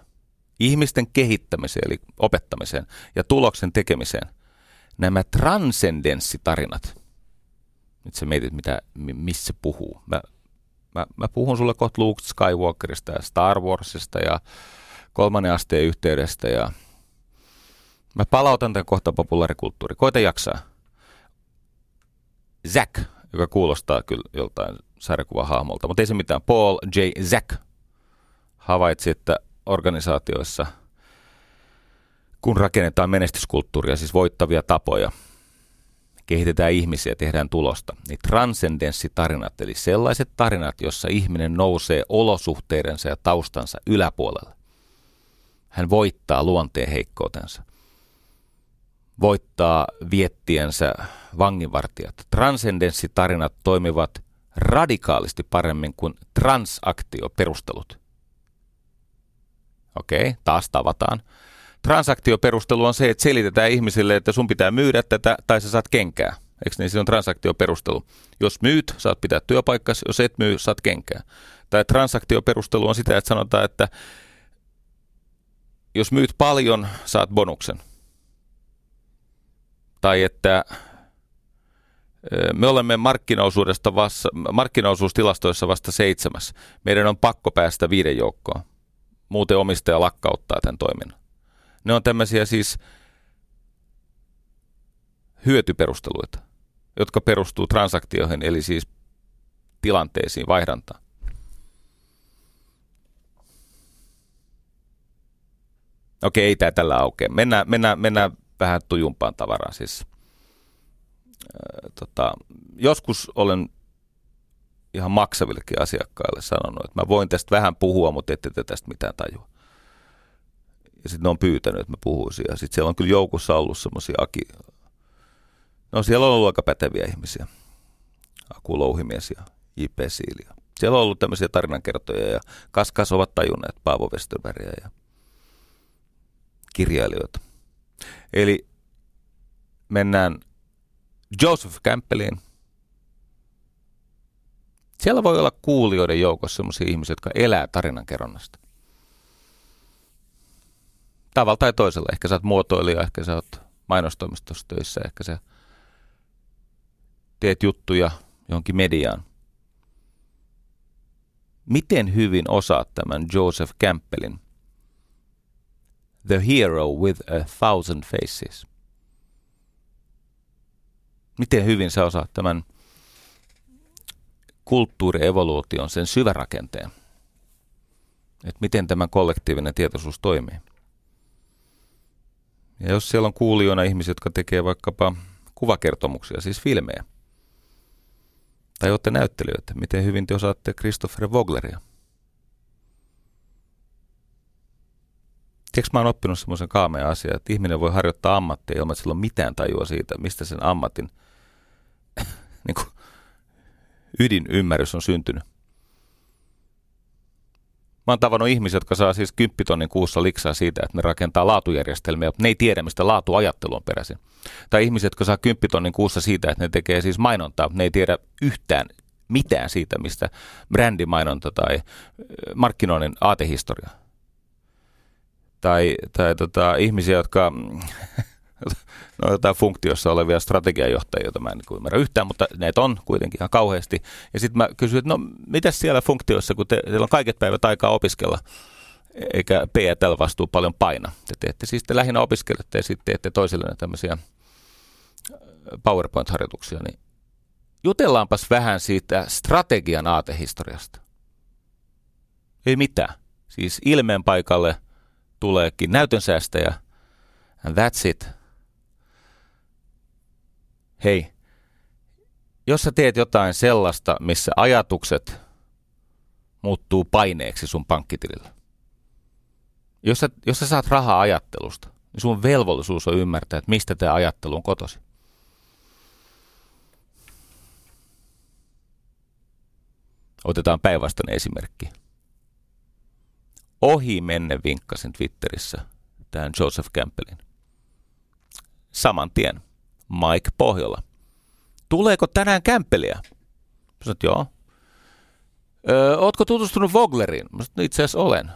Speaker 2: ihmisten kehittämiseen, eli opettamiseen ja tuloksen tekemiseen. Nämä transcendenssitarinat, nyt sä mietit, mitä, missä puhuu. Mä, mä, mä puhun sulle kohta Luke Skywalkerista ja Star Warsista ja kolmannen asteen yhteydestä ja Mä palautan tämän kohta populaarikulttuuri. Koita jaksaa. Zack, joka kuulostaa kyllä joltain sarjakuvahahmolta, mutta ei se mitään. Paul J. Zack havaitsi, että organisaatioissa, kun rakennetaan menestyskulttuuria, siis voittavia tapoja, kehitetään ihmisiä, tehdään tulosta, niin transcendenssitarinat, eli sellaiset tarinat, jossa ihminen nousee olosuhteidensa ja taustansa yläpuolelle. Hän voittaa luonteen heikkoutensa – voittaa viettiensä vanginvartijat. Transcendenssitarinat toimivat radikaalisti paremmin kuin transaktioperustelut. Okei, taas tavataan. Transaktioperustelu on se, että selitetään ihmisille, että sun pitää myydä tätä tai sä saat kenkää. Eikö niin? Se on transaktioperustelu. Jos myyt, saat pitää työpaikkasi. Jos et myy, saat kenkää. Tai transaktioperustelu on sitä, että sanotaan, että jos myyt paljon, saat bonuksen. Tai että me olemme markkinaosuudesta vasta, markkinaosuustilastoissa vasta seitsemäs. Meidän on pakko päästä viiden joukkoon. Muuten omistaja lakkauttaa tämän toiminnan. Ne on tämmöisiä siis hyötyperusteluita, jotka perustuu transaktioihin, eli siis tilanteisiin, vaihdantaan. Okei, ei tämä tällä aukea. Mennään, mennään, mennään vähän tujumpaan tavaraan. Siis, ää, tota, joskus olen ihan maksavillekin asiakkaille sanonut, että mä voin tästä vähän puhua, mutta ette te tästä mitään tajua. Ja sitten ne on pyytänyt, että mä puhuisin. Ja sitten siellä on kyllä joukossa ollut semmoisia aki... No siellä on ollut aika päteviä ihmisiä. Aku Louhimies ja J.P. Siili. Siellä on ollut tämmöisiä tarinankertoja ja Kaskas ovat tajunneet Paavo Westerbergia ja kirjailijoita. Eli mennään Joseph Campbelliin. Siellä voi olla kuulijoiden joukossa sellaisia ihmisiä, jotka elää tarinankerronnasta. Tavalla tai toisella. Ehkä sä oot muotoilija, ehkä sä oot mainostoimistossa töissä, ehkä sä teet juttuja johonkin mediaan. Miten hyvin osaat tämän Joseph Campbellin The Hero with a Thousand Faces. Miten hyvin sä osaat tämän kulttuurievoluution, sen syvärakenteen? Että miten tämä kollektiivinen tietoisuus toimii? Ja jos siellä on kuulijoina ihmisiä, jotka tekee vaikkapa kuvakertomuksia, siis filmejä, tai olette näyttelijöitä, miten hyvin te osaatte Christopher Vogleria – Tiedätkö mä oon oppinut semmoisen kaamea asian, että ihminen voi harjoittaa ammattia ilman, että sillä on mitään tajua siitä, mistä sen ammatin niin kuin, ydinymmärrys on syntynyt. Mä oon tavannut ihmisiä, jotka saa siis kymppitonnin kuussa liksaa siitä, että ne rakentaa laatujärjestelmiä, mutta ne ei tiedä, mistä laatuajattelu on peräisin. Tai ihmiset, jotka saa kymppitonnin kuussa siitä, että ne tekee siis mainontaa, mutta ne ei tiedä yhtään mitään siitä, mistä brändimainonta tai markkinoinnin aatehistoria tai, tai tota, ihmisiä, jotka no, jotain funktiossa olevia strategiajohtajia, joita mä en niin ymmärrä yhtään, mutta ne on kuitenkin ihan kauheasti. Ja sitten mä kysyin, että no mitä siellä funktiossa, kun te, teillä on kaiket päivät aikaa opiskella, eikä PTL-vastuu paljon paina. Te teette siis te lähinnä opiskelette ja sitten teette toisille tämmöisiä äh, PowerPoint-harjoituksia, niin jutellaanpas vähän siitä strategian aatehistoriasta. Ei mitään. Siis ilmeen paikalle – tuleekin näytönsäästäjä. And that's it. Hei, jos sä teet jotain sellaista, missä ajatukset muuttuu paineeksi sun pankkitilillä. Jos sä, jos sä saat rahaa ajattelusta, niin sun velvollisuus on ymmärtää, että mistä tämä ajattelu on kotosi. Otetaan päinvastainen esimerkki ohi menne vinkkasin Twitterissä tämän Joseph Campbellin. Saman tien. Mike Pohjola. Tuleeko tänään Campbellia? Että joo. Ootko tutustunut Vogleriin? Mä sanoin, itse asiassa olen.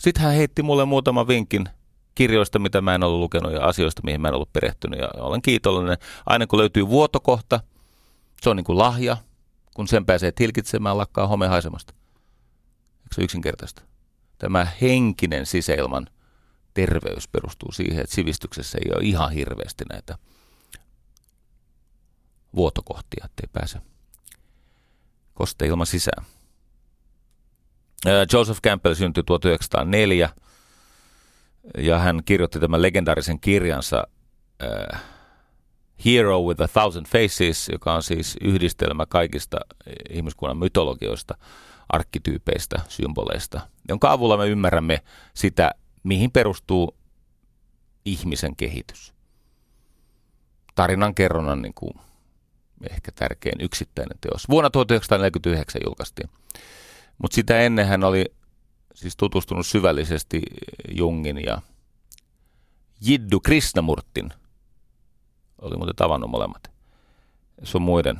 Speaker 2: Sitten hän heitti mulle muutaman vinkin kirjoista, mitä mä en ollut lukenut ja asioista, mihin mä en ollut perehtynyt ja olen kiitollinen. Aina kun löytyy vuotokohta, se on niin kuin lahja, kun sen pääsee tilkitsemään, lakkaa home haisemasta se yksinkertaista? Tämä henkinen sisäilman terveys perustuu siihen, että sivistyksessä ei ole ihan hirveästi näitä vuotokohtia, ettei pääse kosteilma sisään. Joseph Campbell syntyi 1904 ja hän kirjoitti tämän legendaarisen kirjansa uh, Hero with a Thousand Faces, joka on siis yhdistelmä kaikista ihmiskunnan mytologioista – arkkityypeistä, symboleista, jonka avulla me ymmärrämme sitä, mihin perustuu ihmisen kehitys. Tarinan kerronnan niin kuin ehkä tärkein yksittäinen teos. Vuonna 1949 julkaistiin. Mutta sitä ennen hän oli siis tutustunut syvällisesti Jungin ja Jiddu Krishnamurtin. Oli muuten tavannut molemmat. Sun muiden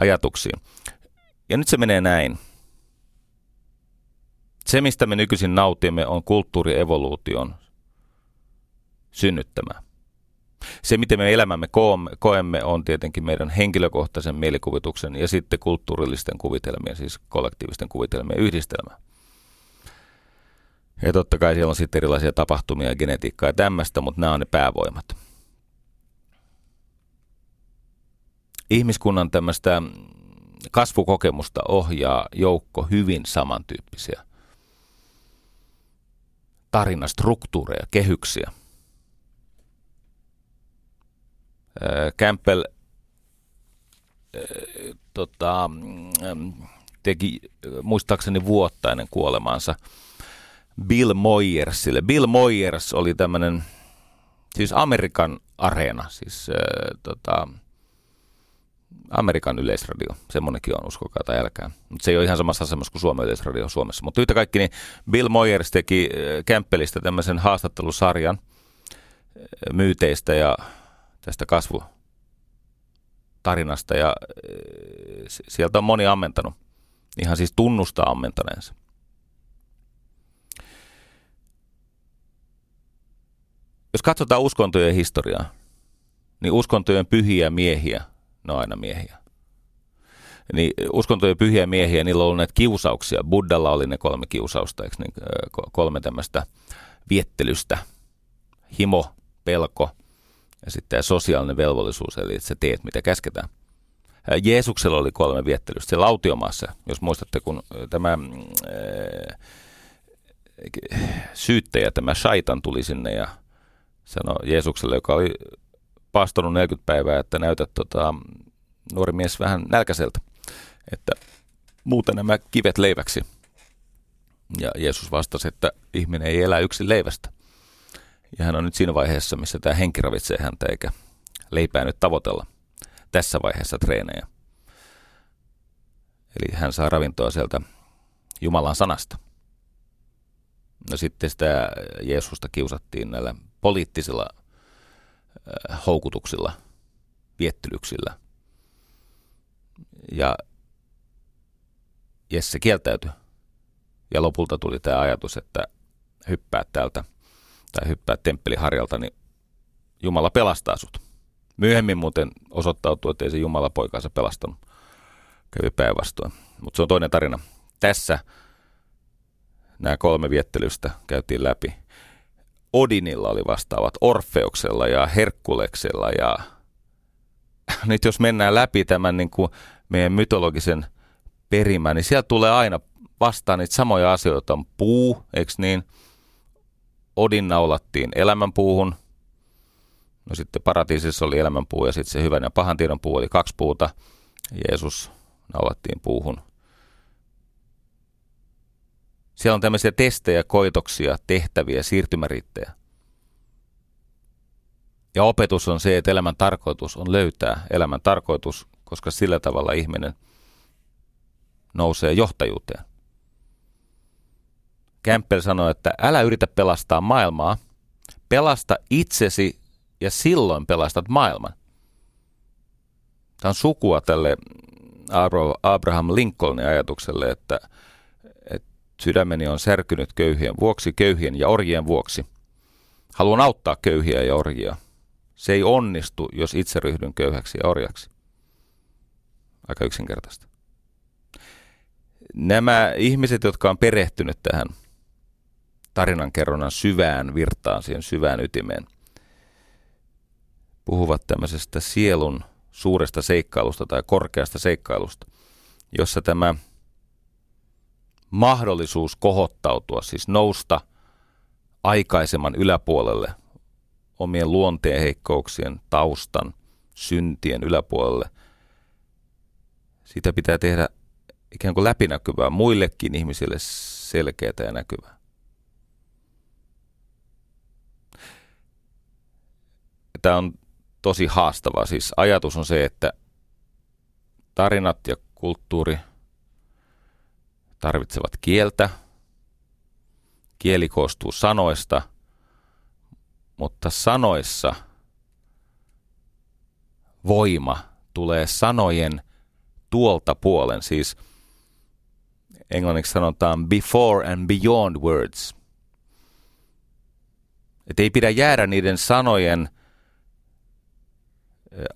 Speaker 2: ajatuksiin. Ja nyt se menee näin. Se, mistä me nykyisin nautimme, on kulttuurievoluution synnyttämä. Se, miten me elämämme koemme, on tietenkin meidän henkilökohtaisen mielikuvituksen ja sitten kulttuurillisten kuvitelmien, siis kollektiivisten kuvitelmien yhdistelmä. Ja totta kai siellä on sitten erilaisia tapahtumia ja genetiikkaa ja tämmöistä, mutta nämä on ne päävoimat. Ihmiskunnan tämmöistä kasvukokemusta ohjaa joukko hyvin samantyyppisiä tarinastruktuureja, kehyksiä. Campbell tota, teki muistaakseni vuotta ennen kuolemaansa Bill Moyersille. Bill Moyers oli tämmöinen, siis Amerikan areena, siis tota, Amerikan yleisradio, semmoinenkin on, uskokaa tai älkää. Mutta se ei ole ihan samassa asemassa kuin Suomen yleisradio Suomessa. Mutta yhtä kaikki, niin Bill Moyers teki Kämppelistä tämmöisen haastattelusarjan myyteistä ja tästä kasvutarinasta. Ja sieltä on moni ammentanut, ihan siis tunnustaa ammentaneensa. Jos katsotaan uskontojen historiaa, niin uskontojen pyhiä miehiä, ne on aina miehiä. Niin uskontojen pyhiä miehiä, niillä on ollut näitä kiusauksia. Buddalla oli ne kolme kiusausta, eikö niin, kolme tämmöistä viettelystä. Himo, pelko ja sitten tämä sosiaalinen velvollisuus, eli että sä teet mitä käsketään. Jeesuksella oli kolme viettelystä. Se lautiomaassa, jos muistatte, kun tämä äh, syyttäjä, tämä shaitan tuli sinne ja sanoi Jeesukselle, joka oli paastonut 40 päivää, että näytät tota, nuori mies vähän nälkäiseltä, että muuten nämä kivet leiväksi. Ja Jeesus vastasi, että ihminen ei elä yksin leivästä. Ja hän on nyt siinä vaiheessa, missä tämä henki ravitsee häntä, eikä leipää nyt tavoitella tässä vaiheessa treenejä. Eli hän saa ravintoa sieltä Jumalan sanasta. No sitten sitä Jeesusta kiusattiin näillä poliittisilla houkutuksilla, viettelyksillä. Ja Jesse kieltäytyi. Ja lopulta tuli tämä ajatus, että hyppää täältä tai hyppää temppeliharjalta, niin Jumala pelastaa sut. Myöhemmin muuten osoittautui, että ei se Jumala poikaansa pelastanut. Kävi päinvastoin. Mutta se on toinen tarina. Tässä nämä kolme viettelystä käytiin läpi. Odinilla oli vastaavat Orfeuksella ja Herkuleksella ja nyt jos mennään läpi tämän niin kuin meidän mytologisen perimän, niin sieltä tulee aina vastaan niitä samoja asioita. On puu, eikö niin? Odin naulattiin elämänpuuhun. No sitten paratiisissa oli elämänpuu ja sitten se hyvän ja pahan tiedon puu oli kaksi puuta. Jeesus naulattiin puuhun. Siellä on tämmöisiä testejä, koitoksia, tehtäviä, siirtymäriittejä. Ja opetus on se, että elämän tarkoitus on löytää elämän tarkoitus, koska sillä tavalla ihminen nousee johtajuuteen. Campbell sanoi, että älä yritä pelastaa maailmaa, pelasta itsesi ja silloin pelastat maailman. Tämä on sukua tälle Abraham Lincolnin ajatukselle, että – Sydämeni on särkynyt köyhien vuoksi, köyhien ja orjien vuoksi. Haluan auttaa köyhiä ja orjia. Se ei onnistu, jos itse ryhdyn köyhäksi ja orjaksi. Aika yksinkertaista. Nämä ihmiset, jotka on perehtynyt tähän tarinankerronnan syvään virtaan, siihen syvään ytimeen, puhuvat tämmöisestä sielun suuresta seikkailusta tai korkeasta seikkailusta, jossa tämä mahdollisuus kohottautua, siis nousta aikaisemman yläpuolelle omien luonteen heikkouksien, taustan, syntien yläpuolelle. Sitä pitää tehdä ikään kuin läpinäkyvää, muillekin ihmisille selkeää ja näkyvää. Tämä on tosi haastavaa. Siis ajatus on se, että tarinat ja kulttuuri – tarvitsevat kieltä. Kieli koostuu sanoista, mutta sanoissa voima tulee sanojen tuolta puolen, siis englanniksi sanotaan before and beyond words. Että ei pidä jäädä niiden sanojen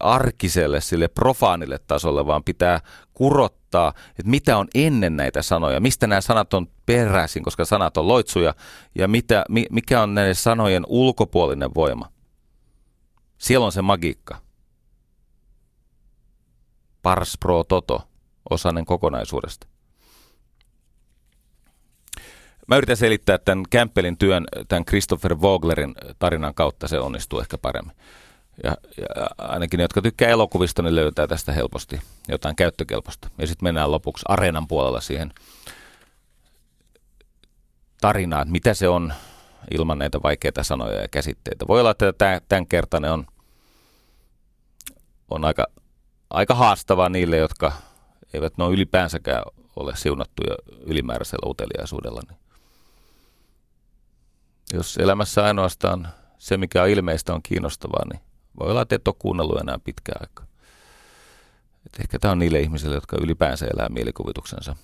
Speaker 2: arkiselle, sille profaanille tasolle, vaan pitää kurottaa, että mitä on ennen näitä sanoja, mistä nämä sanat on peräisin, koska sanat on loitsuja, ja mitä, mikä on näiden sanojen ulkopuolinen voima. Siellä on se magiikka. Pars pro toto, osanen kokonaisuudesta. Mä yritän selittää tämän Campbellin työn, tämän Christopher Voglerin tarinan kautta, se onnistuu ehkä paremmin. Ja, ja ainakin ne, jotka tykkää elokuvista, ne löytää tästä helposti jotain käyttökelpoista. Ja sitten mennään lopuksi areenan puolella siihen tarinaan, että mitä se on ilman näitä vaikeita sanoja ja käsitteitä. Voi olla, että tämän kertainen on, on aika, aika haastava niille, jotka eivät noin ylipäänsäkään ole siunattuja ylimääräisellä uteliaisuudella. Niin jos elämässä ainoastaan se, mikä on ilmeistä, on kiinnostavaa, niin voi olla, että et ole kuunnellut enää pitkään aikaa. Et ehkä tämä on niille ihmisille, jotka ylipäänsä elää mielikuvituksensa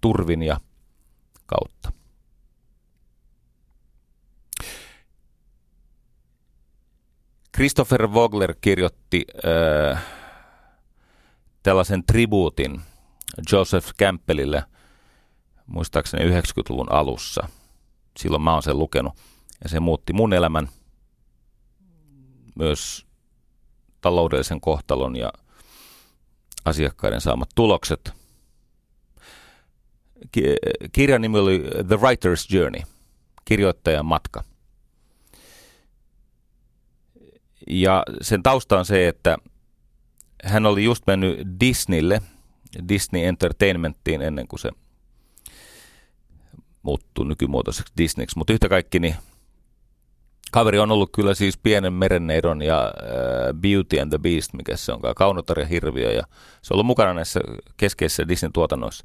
Speaker 2: turvin ja kautta. Christopher Vogler kirjoitti äh, tällaisen tribuutin Joseph Campbellille muistaakseni 90-luvun alussa. Silloin mä oon sen lukenut ja se muutti mun elämän – myös taloudellisen kohtalon ja asiakkaiden saamat tulokset. Kirjan nimi oli The Writer's Journey, kirjoittajan matka. Ja sen tausta on se, että hän oli just mennyt Disneylle, Disney Entertainmenttiin ennen kuin se muuttui nykymuotoiseksi Disneyksi, mutta yhtä kaikki niin Kaveri on ollut kyllä siis pienen merenneidon ja äh, Beauty and the Beast, mikä se onkaan, Kaunotar ja Hirviö, ja se on ollut mukana näissä keskeisissä Disney-tuotannoissa.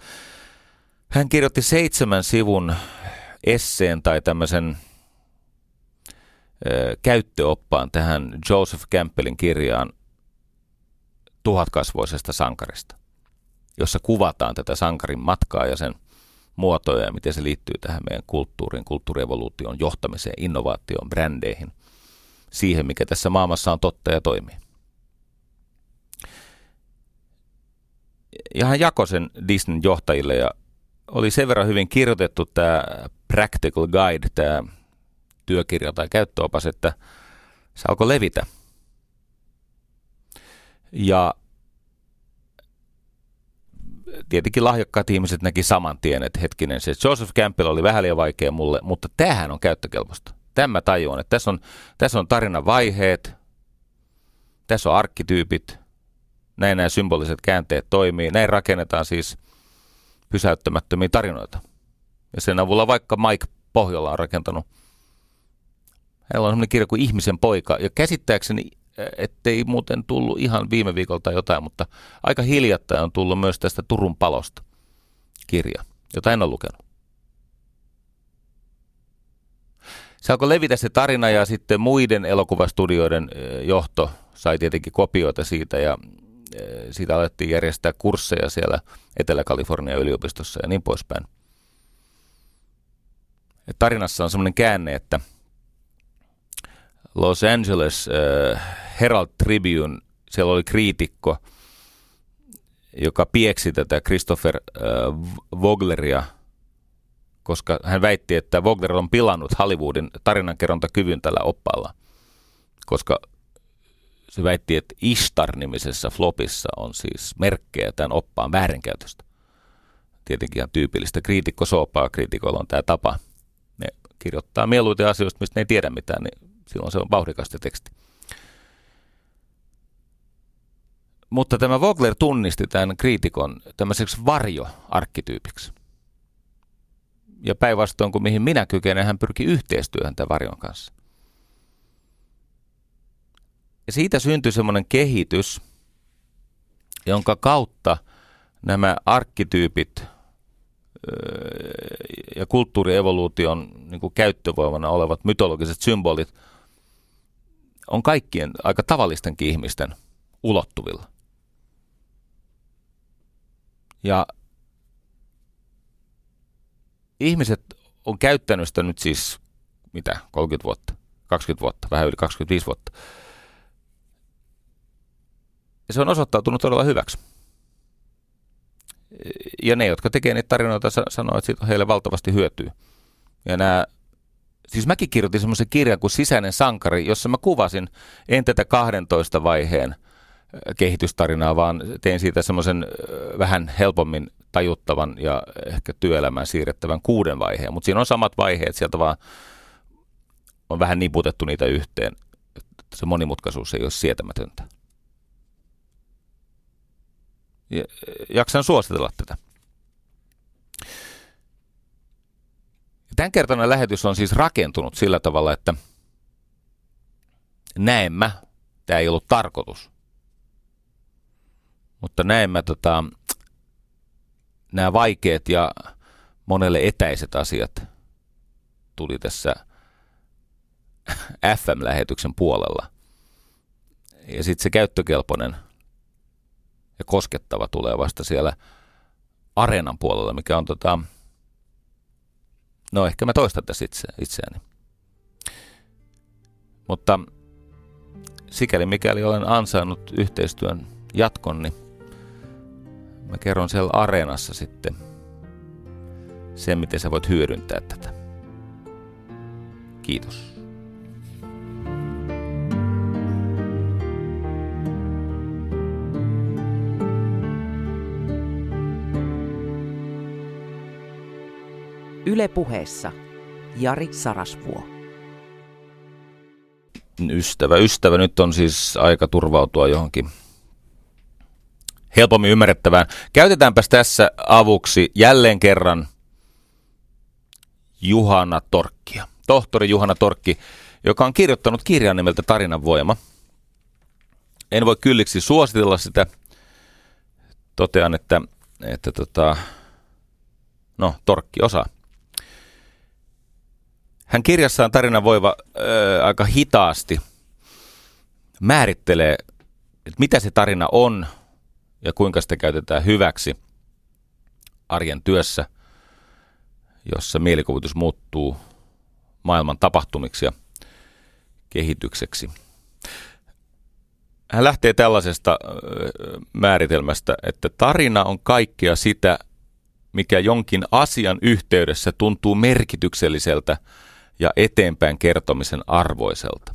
Speaker 2: Hän kirjoitti seitsemän sivun esseen tai tämmöisen äh, käyttöoppaan tähän Joseph Campbellin kirjaan tuhatkasvoisesta sankarista, jossa kuvataan tätä sankarin matkaa ja sen – muotoja ja miten se liittyy tähän meidän kulttuuriin, kulttuurievoluutioon, johtamiseen, innovaatioon, brändeihin, siihen, mikä tässä maailmassa on totta ja toimii. Ja hän jakoi sen Disneyn johtajille ja oli sen verran hyvin kirjoitettu tämä Practical Guide, tämä työkirja tai käyttöopas, että se alkoi levitä. Ja tietenkin lahjakkaat ihmiset näki saman tien, että hetkinen, se Joseph Campbell oli vähän liian vaikea mulle, mutta tämähän on käyttökelpoista. Tämä tajuan, että tässä on, tässä on tarinan vaiheet, tässä on arkkityypit, näin nämä symboliset käänteet toimii, näin rakennetaan siis pysäyttämättömiä tarinoita. Ja sen avulla vaikka Mike Pohjola on rakentanut, hänellä on sellainen kirja kuin Ihmisen poika, ja käsittääkseni ettei muuten tullut ihan viime viikolta jotain, mutta aika hiljattain on tullut myös tästä Turun palosta kirja, jota en ole lukenut. Se alkoi levitä se tarina ja sitten muiden elokuvastudioiden johto sai tietenkin kopioita siitä ja siitä alettiin järjestää kursseja siellä Etelä-Kalifornian yliopistossa ja niin poispäin. Tarinassa on semmoinen käänne, että Los Angeles äh, Herald Tribune, siellä oli kriitikko, joka pieksi tätä Christopher äh, Vogleria, koska hän väitti, että Vogler on pilannut Hollywoodin tarinankerrontakyvyn tällä oppaalla, koska se väitti, että Ishtar-nimisessä flopissa on siis merkkejä tämän oppaan väärinkäytöstä. Tietenkin ihan tyypillistä kriitikkosoopaa, kriitikoilla on tämä tapa. Ne kirjoittaa mieluiten asioista, mistä ne ei tiedä mitään, niin silloin se on vauhdikasta teksti. Mutta tämä Vogler tunnisti tämän kriitikon tämmöiseksi varjoarkkityypiksi. Ja päinvastoin kuin mihin minä kykenen, hän pyrki yhteistyöhön tämän varjon kanssa. Ja siitä syntyi semmoinen kehitys, jonka kautta nämä arkkityypit ja kulttuurievoluution niin kuin käyttövoimana olevat mytologiset symbolit on kaikkien aika tavallistenkin ihmisten ulottuvilla. Ja ihmiset on käyttänyt sitä nyt siis, mitä, 30 vuotta, 20 vuotta, vähän yli 25 vuotta. Ja se on osoittautunut todella hyväksi. Ja ne, jotka tekee niitä tarinoita, sanoo, että siitä on heille valtavasti hyötyä. Ja nämä siis mäkin kirjoitin semmoisen kirjan kuin Sisäinen sankari, jossa mä kuvasin en tätä 12 vaiheen kehitystarinaa, vaan tein siitä semmoisen vähän helpommin tajuttavan ja ehkä työelämään siirrettävän kuuden vaiheen. Mutta siinä on samat vaiheet, sieltä vaan on vähän niputettu niitä yhteen. Se monimutkaisuus ei ole sietämätöntä. Ja, jaksan suositella tätä. Tämänkertainen lähetys on siis rakentunut sillä tavalla, että näemmä, tämä ei ollut tarkoitus, mutta näemmä tota, nämä vaikeat ja monelle etäiset asiat tuli tässä FM-lähetyksen puolella. Ja sitten se käyttökelpoinen ja koskettava tulee vasta siellä areenan puolella, mikä on tota, No ehkä mä toistan tässä itse, itseäni. Mutta sikäli mikäli olen ansainnut yhteistyön jatkon, niin mä kerron siellä areenassa sitten sen, miten sä voit hyödyntää tätä. Kiitos.
Speaker 1: Yle puheessa Jari Sarasvuo.
Speaker 2: Ystävä, ystävä, nyt on siis aika turvautua johonkin helpommin ymmärrettävään. Käytetäänpäs tässä avuksi jälleen kerran Juhana Torkkia. Tohtori Juhana Torkki, joka on kirjoittanut kirjan nimeltä Tarinan voima. En voi kylliksi suositella sitä. Totean, että, että tota, no, Torkki osaa. Hän kirjassaan Tarina Voiva aika hitaasti määrittelee, että mitä se tarina on ja kuinka sitä käytetään hyväksi arjen työssä, jossa mielikuvitus muuttuu maailman tapahtumiksi ja kehitykseksi. Hän lähtee tällaisesta määritelmästä, että tarina on kaikkea sitä, mikä jonkin asian yhteydessä tuntuu merkitykselliseltä – ja eteenpäin kertomisen arvoiselta.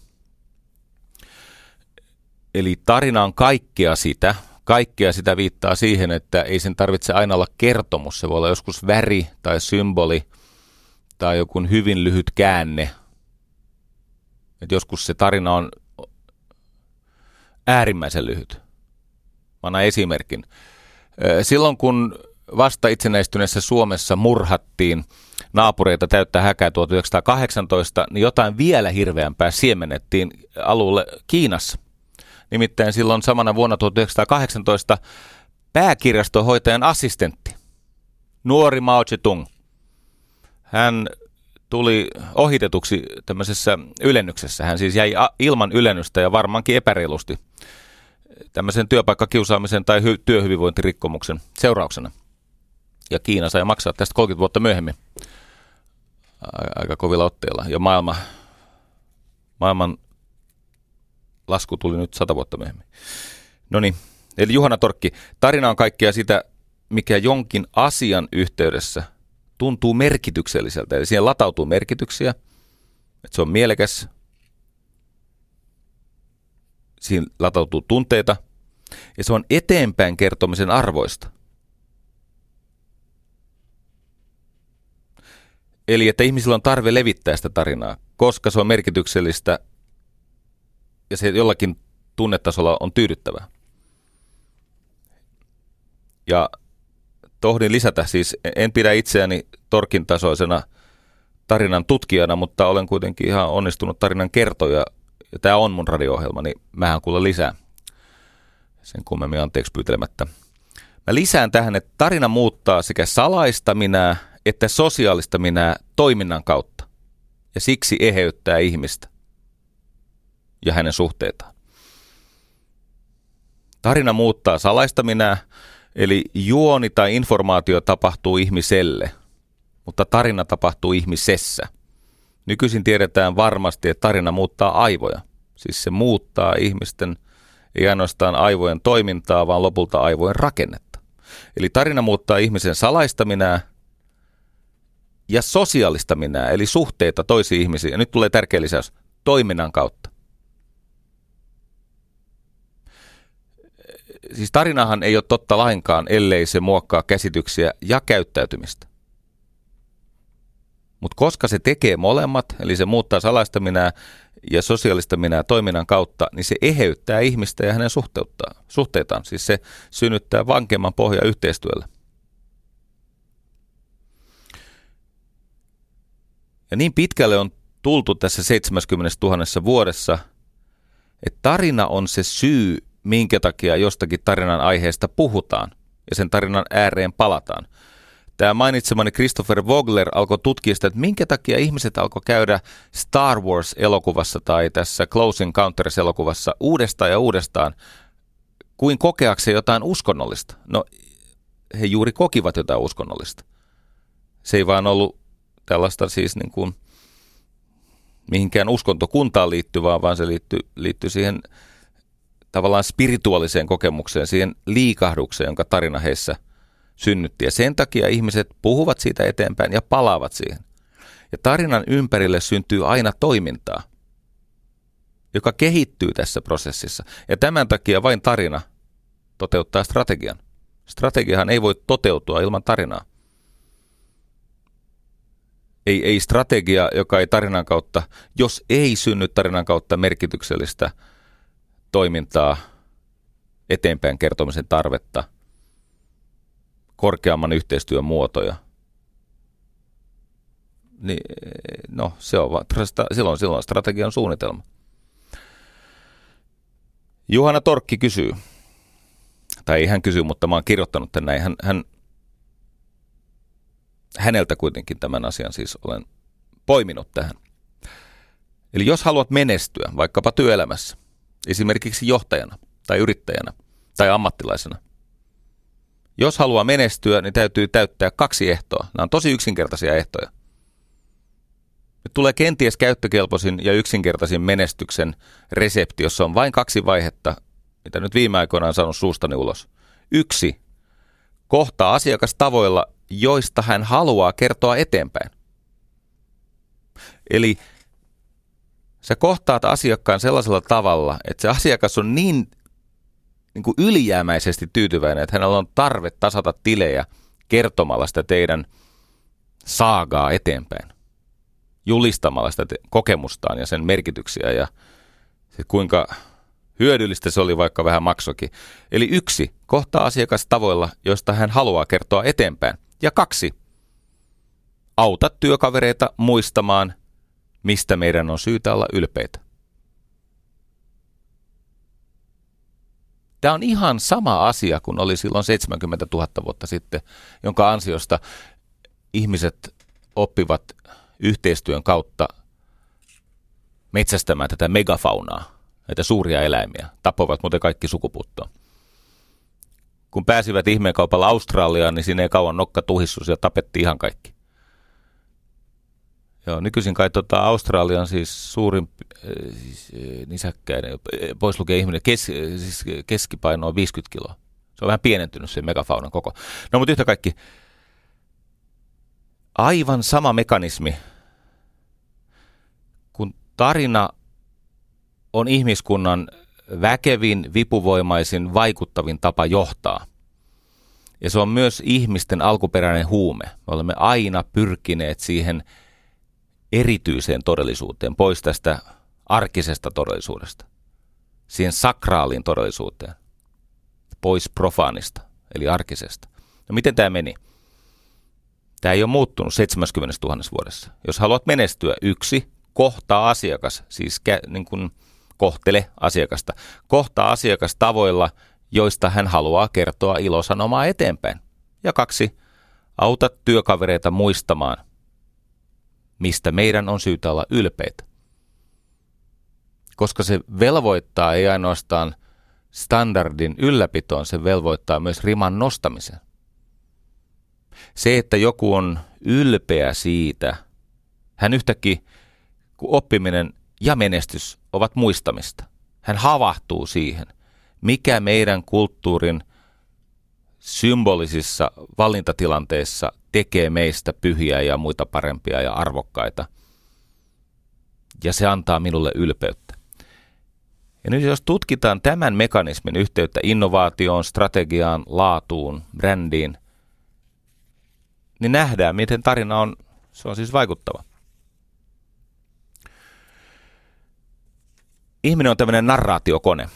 Speaker 2: Eli tarina on kaikkea sitä. Kaikkea sitä viittaa siihen, että ei sen tarvitse aina olla kertomus. Se voi olla joskus väri tai symboli tai joku hyvin lyhyt käänne. Et joskus se tarina on äärimmäisen lyhyt. Mä annan esimerkin. Silloin kun vasta itsenäistyneessä Suomessa murhattiin naapureita täyttää häkää 1918, niin jotain vielä hirveämpää siemennettiin alulle Kiinassa. Nimittäin silloin samana vuonna 1918 pääkirjastohoitajan assistentti, nuori Mao Zedong. Hän tuli ohitetuksi tämmöisessä ylennyksessä. Hän siis jäi ilman ylennystä ja varmaankin epäreilusti tämmöisen työpaikkakiusaamisen tai hy- työhyvinvointirikkomuksen seurauksena. Ja Kiina sai maksaa tästä 30 vuotta myöhemmin aika kovilla otteilla. Ja maailma, maailman lasku tuli nyt sata vuotta myöhemmin. No niin, eli Juhana Torkki, tarina on kaikkea sitä, mikä jonkin asian yhteydessä tuntuu merkitykselliseltä. Eli siihen latautuu merkityksiä, että se on mielekäs, siinä latautuu tunteita, ja se on eteenpäin kertomisen arvoista – Eli että ihmisillä on tarve levittää sitä tarinaa, koska se on merkityksellistä ja se jollakin tunnetasolla on tyydyttävää. Ja tohdin lisätä, siis en pidä itseäni torkin tasoisena tarinan tutkijana, mutta olen kuitenkin ihan onnistunut tarinan kertoja. Ja tämä on mun radio-ohjelma, niin mähän kuulla lisää. Sen kummemmin anteeksi pyytelemättä. Mä lisään tähän, että tarina muuttaa sekä salaista minää että sosiaalista minää toiminnan kautta ja siksi eheyttää ihmistä ja hänen suhteitaan. Tarina muuttaa salaista minää, eli juoni tai informaatio tapahtuu ihmiselle, mutta tarina tapahtuu ihmisessä. Nykyisin tiedetään varmasti, että tarina muuttaa aivoja. Siis se muuttaa ihmisten ei ainoastaan aivojen toimintaa, vaan lopulta aivojen rakennetta. Eli tarina muuttaa ihmisen salaista minää ja sosiaalista minää, eli suhteita toisiin ihmisiin. Ja nyt tulee tärkeä lisäys, toiminnan kautta. Siis tarinahan ei ole totta lainkaan, ellei se muokkaa käsityksiä ja käyttäytymistä. Mutta koska se tekee molemmat, eli se muuttaa salaista minää ja sosiaalista minää toiminnan kautta, niin se eheyttää ihmistä ja hänen suhteitaan. Siis se synnyttää vankemman pohja yhteistyölle. Ja niin pitkälle on tultu tässä 70 000 vuodessa, että tarina on se syy, minkä takia jostakin tarinan aiheesta puhutaan ja sen tarinan ääreen palataan. Tämä mainitsemani Christopher Vogler alkoi tutkia sitä, että minkä takia ihmiset alkoi käydä Star Wars-elokuvassa tai tässä Close Encounters-elokuvassa uudestaan ja uudestaan kuin kokeakseen jotain uskonnollista. No, he juuri kokivat jotain uskonnollista. Se ei vaan ollut tällaista siis niin kuin mihinkään uskontokuntaan liittyvää, vaan se liittyy, liittyy siihen tavallaan spirituaaliseen kokemukseen, siihen liikahdukseen, jonka tarina heissä synnytti. Ja sen takia ihmiset puhuvat siitä eteenpäin ja palaavat siihen. Ja tarinan ympärille syntyy aina toimintaa, joka kehittyy tässä prosessissa. Ja tämän takia vain tarina toteuttaa strategian. Strategiahan ei voi toteutua ilman tarinaa ei, ei strategia, joka ei tarinan kautta, jos ei synny tarinan kautta merkityksellistä toimintaa, eteenpäin kertomisen tarvetta, korkeamman yhteistyön muotoja, niin no se on silloin, silloin strategian suunnitelma. Juhana Torkki kysyy, tai ei hän kysy, mutta mä oon kirjoittanut tämän näin. Hän, hän häneltä kuitenkin tämän asian siis olen poiminut tähän. Eli jos haluat menestyä vaikkapa työelämässä, esimerkiksi johtajana tai yrittäjänä tai ammattilaisena, jos haluaa menestyä, niin täytyy täyttää kaksi ehtoa. Nämä on tosi yksinkertaisia ehtoja. Nyt tulee kenties käyttökelpoisin ja yksinkertaisin menestyksen resepti, jossa on vain kaksi vaihetta, mitä nyt viime aikoina on saanut suustani ulos. Yksi, kohtaa asiakas tavoilla, joista hän haluaa kertoa eteenpäin. Eli sä kohtaat asiakkaan sellaisella tavalla, että se asiakas on niin, niin kuin ylijäämäisesti tyytyväinen, että hänellä on tarve tasata tilejä kertomalla sitä teidän saagaa eteenpäin. Julistamalla sitä te- kokemustaan ja sen merkityksiä ja se kuinka hyödyllistä se oli vaikka vähän maksokin. Eli yksi, kohtaa asiakas tavoilla, joista hän haluaa kertoa eteenpäin. Ja kaksi, auta työkavereita muistamaan, mistä meidän on syytä olla ylpeitä. Tämä on ihan sama asia kuin oli silloin 70 000 vuotta sitten, jonka ansiosta ihmiset oppivat yhteistyön kautta metsästämään tätä megafaunaa, näitä suuria eläimiä. Tapoivat muuten kaikki sukuputtoon kun pääsivät ihmeenkaupalla Australiaan, niin siinä ei kauan nokka tuhissus ja tapettiin ihan kaikki. Joo, nykyisin kai tota Australian siis suurin äh, siis, äh, nisäkkäinen, pois lukee ihminen, kes, siis keskipaino on 50 kiloa. Se on vähän pienentynyt se megafaunan koko. No mutta yhtä kaikki, aivan sama mekanismi, kun tarina on ihmiskunnan väkevin, vipuvoimaisin, vaikuttavin tapa johtaa. Ja se on myös ihmisten alkuperäinen huume. Me olemme aina pyrkineet siihen erityiseen todellisuuteen, pois tästä arkisesta todellisuudesta, siihen sakraaliin todellisuuteen, pois profaanista, eli arkisesta. No miten tämä meni? Tämä ei ole muuttunut 70 000 vuodessa. Jos haluat menestyä, yksi, kohtaa asiakas, siis kä- niin kuin kohtele asiakasta. Kohtaa asiakas tavoilla, joista hän haluaa kertoa ilosanomaa eteenpäin. Ja kaksi, auta työkavereita muistamaan, mistä meidän on syytä olla ylpeitä. Koska se velvoittaa ei ainoastaan standardin ylläpitoon, se velvoittaa myös riman nostamisen. Se, että joku on ylpeä siitä, hän yhtäkkiä, kun oppiminen ja menestys ovat muistamista, hän havahtuu siihen, mikä meidän kulttuurin symbolisissa valintatilanteissa tekee meistä pyhiä ja muita parempia ja arvokkaita. Ja se antaa minulle ylpeyttä. Ja nyt jos tutkitaan tämän mekanismin yhteyttä innovaatioon, strategiaan, laatuun, brändiin, niin nähdään, miten tarina on, se on siis vaikuttava. Ihminen on tämmöinen narraatiokone.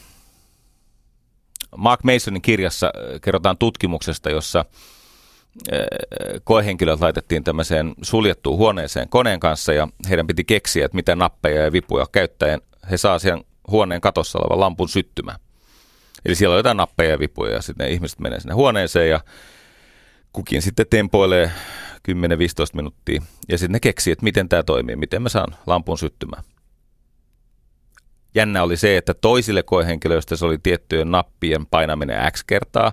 Speaker 2: Mark Masonin kirjassa äh, kerrotaan tutkimuksesta, jossa äh, koehenkilöt laitettiin tämmöiseen suljettuun huoneeseen koneen kanssa ja heidän piti keksiä, että mitä nappeja ja vipuja käyttäen he saa siihen huoneen katossa olevan lampun syttymään. Eli siellä on jotain nappeja ja vipuja ja sitten ne ihmiset menee sinne huoneeseen ja kukin sitten tempoilee 10-15 minuuttia ja sitten ne keksii, että miten tämä toimii, miten mä saan lampun syttymään. Jännä oli se, että toisille koehenkilöistä se oli tiettyjen nappien painaminen X kertaa.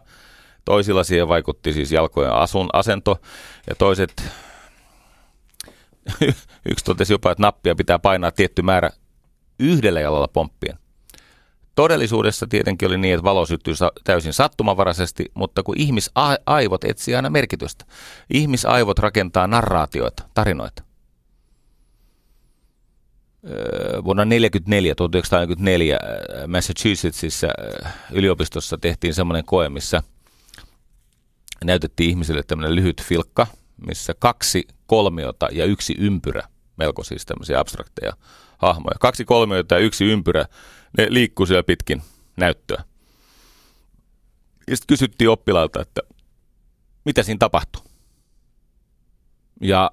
Speaker 2: Toisilla siihen vaikutti siis jalkojen asun asento ja toiset, yksi totesi jopa, että nappia pitää painaa tietty määrä yhdellä jalalla pomppien. Todellisuudessa tietenkin oli niin, että valo syttyy täysin sattumavaraisesti, mutta kun ihmisaivot etsii aina merkitystä. Ihmisaivot rakentaa narraatioita, tarinoita. Vuonna 1944, 1944 Massachusettsissa yliopistossa tehtiin semmoinen koe, missä näytettiin ihmisille tämmöinen lyhyt filkka, missä kaksi kolmiota ja yksi ympyrä, melko siis tämmöisiä abstrakteja hahmoja. Kaksi kolmiota ja yksi ympyrä, ne liikkuu siellä pitkin näyttöä. Ja sitten kysyttiin oppilailta, että mitä siinä tapahtuu. Ja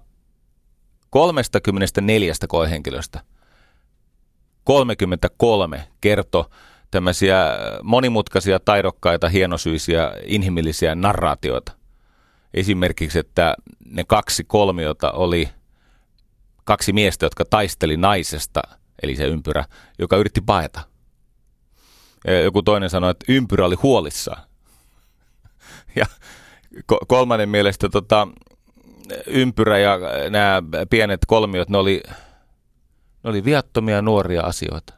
Speaker 2: 34 koehenkilöstä 33 kertoi tämmöisiä monimutkaisia, taidokkaita, hienosyisiä, inhimillisiä narraatioita. Esimerkiksi, että ne kaksi kolmiota oli kaksi miestä, jotka taisteli naisesta, eli se ympyrä, joka yritti paeta. Joku toinen sanoi, että ympyrä oli huolissaan. Ja kolmannen mielestä tota, ympyrä ja nämä pienet kolmiot, ne oli, ne oli viattomia nuoria asioita.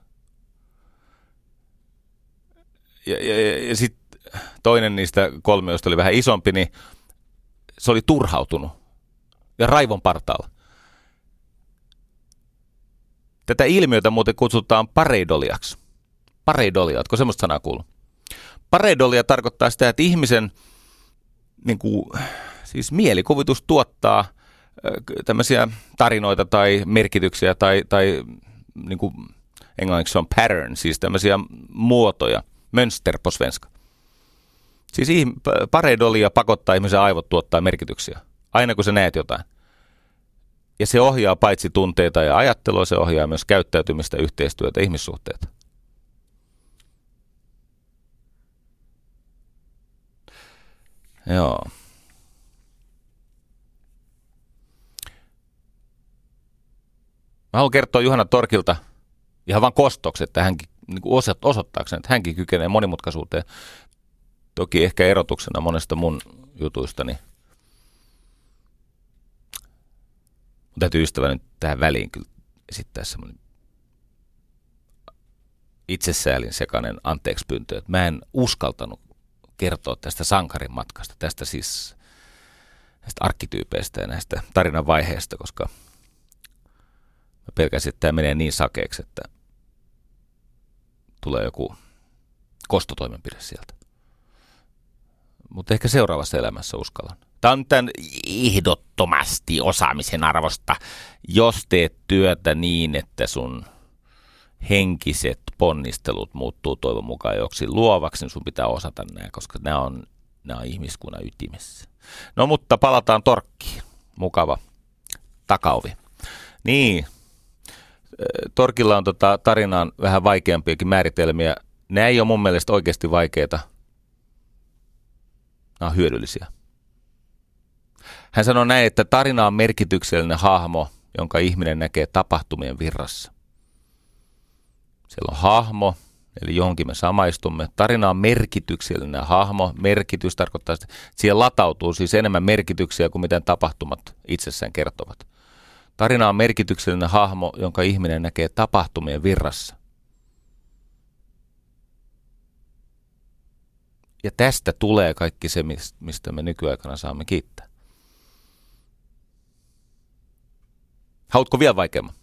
Speaker 2: Ja, ja, ja, ja sitten toinen niistä kolmioista oli vähän isompi, niin se oli turhautunut ja raivon partaalla. Tätä ilmiötä muuten kutsutaan pareidoliaksi. Pareidolia, oletko semmoista sanaa kuullut? Pareidolia tarkoittaa sitä, että ihmisen niin kuin, siis mielikuvitus tuottaa tämmöisiä tarinoita tai merkityksiä tai, tai niin kuin englanniksi on pattern, siis tämmöisiä muotoja, mönster på svenska. Siis pareidolia pakottaa ihmisen aivot tuottaa merkityksiä, aina kun sä näet jotain. Ja se ohjaa paitsi tunteita ja ajattelua, se ohjaa myös käyttäytymistä, yhteistyötä, ihmissuhteita. Joo. Mä haluan kertoa Juhana Torkilta ihan vain kostoksi, että hän niin osoittaakseen, että hänkin kykenee monimutkaisuuteen. Toki ehkä erotuksena monesta mun jutuistani. Mun täytyy ystäväni tähän väliin kyllä esittää semmoinen itsesäälin sekainen anteeksi pyyntö, että mä en uskaltanut kertoa tästä sankarin matkasta, tästä siis näistä arkkityypeistä ja näistä tarinan vaiheista, koska mä pelkäsin, että tämä menee niin sakeeksi, että tulee joku kostotoimenpide sieltä. Mutta ehkä seuraavassa elämässä uskallan. Tämä on tämän ehdottomasti osaamisen arvosta, jos teet työtä niin, että sun henkiset ponnistelut muuttuu toivon mukaan joksi luovaksi, niin sun pitää osata nämä, koska nämä on, nämä on ihmiskunnan ytimessä. No mutta palataan torkkiin. Mukava takauvi. Niin, Torkilla on tota tarinaan vähän vaikeampiakin määritelmiä. Nämä ei ole mun mielestä oikeasti vaikeita. Nämä on hyödyllisiä. Hän sanoi näin, että tarina on merkityksellinen hahmo, jonka ihminen näkee tapahtumien virrassa. Siellä on hahmo, eli johonkin me samaistumme. Tarina on merkityksellinen hahmo. Merkitys tarkoittaa, että siihen latautuu siis enemmän merkityksiä kuin miten tapahtumat itsessään kertovat. Tarina on merkityksellinen hahmo, jonka ihminen näkee tapahtumien virrassa. Ja tästä tulee kaikki se, mistä me nykyaikana saamme kiittää. Haluatko vielä vaikeamman?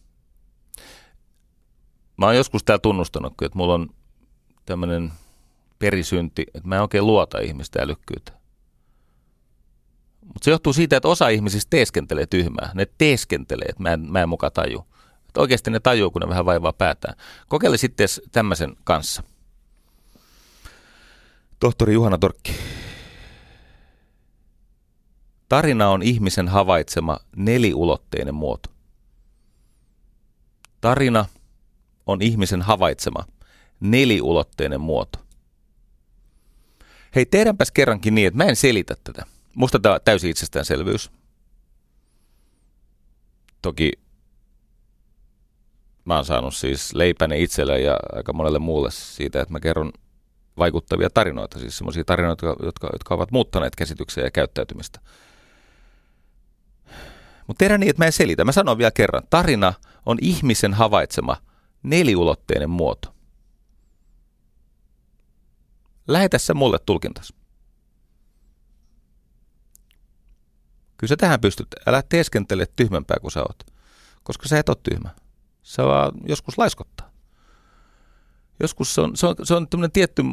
Speaker 2: Mä oon joskus täällä tunnustanut, että mulla on tämmöinen perisynti, että mä en oikein luota ihmistä älykkyyttä. Mutta se johtuu siitä, että osa ihmisistä teeskentelee tyhmää. Ne teeskentelee, että mä en, mä en muka taju. Että oikeasti ne tajuu, kun ne vähän vaivaa päätään. Kokeile sitten tämmöisen kanssa. Tohtori Juhana Torkki. Tarina on ihmisen havaitsema neliulotteinen muoto. Tarina on ihmisen havaitsema neliulotteinen muoto. Hei, tehdäänpäs kerrankin niin, että mä en selitä tätä. Musta tämä on täysin itsestäänselvyys. Toki mä oon saanut siis leipäni itselle ja aika monelle muulle siitä, että mä kerron vaikuttavia tarinoita, siis semmoisia tarinoita, jotka, jotka ovat muuttaneet käsityksiä ja käyttäytymistä. Mutta tehdään niin, että mä en selitä. Mä sanon vielä kerran. Tarina on ihmisen havaitsema neliulotteinen muoto. Lähetä se mulle tulkintas. Kyllä sä tähän pystyt. Älä teeskentele tyhmempää kuin sä oot. Koska sä et ole tyhmä. Se vaan joskus laiskottaa. Joskus se on, se on, se on tämmöinen tietty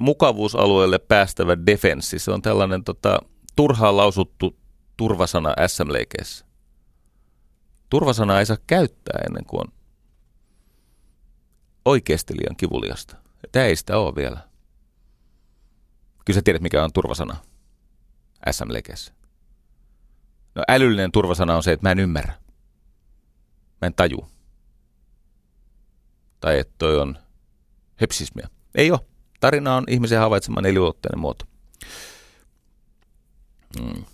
Speaker 2: mukavuusalueelle päästävä defenssi. Se on tällainen tota, turhaan lausuttu turvasana SM-leikeissä. Turvasana ei saa käyttää ennen kuin on oikeasti liian kivuliasta. Tämä ei sitä ole vielä. Kyllä sä tiedät, mikä on turvasana SM-leikeissä. No älyllinen turvasana on se, että mä en ymmärrä. Mä en taju. Tai että toi on hepsismiä. Ei ole. Tarina on ihmisen havaitsema neliulotteinen muoto. Mm.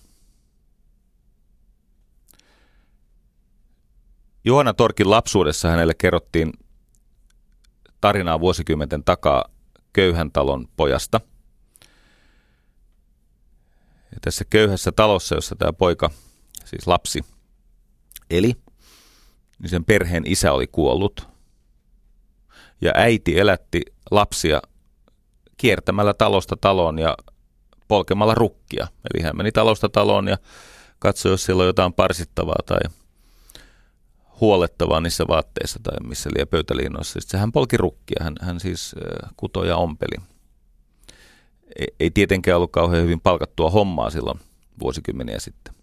Speaker 2: Johanna Torkin lapsuudessa hänelle kerrottiin tarinaa vuosikymmenten takaa köyhän talon pojasta. Ja tässä köyhässä talossa, jossa tämä poika, siis lapsi, eli, niin sen perheen isä oli kuollut. Ja äiti elätti lapsia kiertämällä talosta taloon ja polkemalla rukkia. Eli hän meni talosta taloon ja katsoi, jos siellä on jotain parsittavaa tai huolettavaa niissä vaatteissa tai missä liian pöytäliinoissa. Sitten hän polki rukkia, hän, hän siis kutoja ompeli. Ei, ei tietenkään ollut kauhean hyvin palkattua hommaa silloin vuosikymmeniä sitten.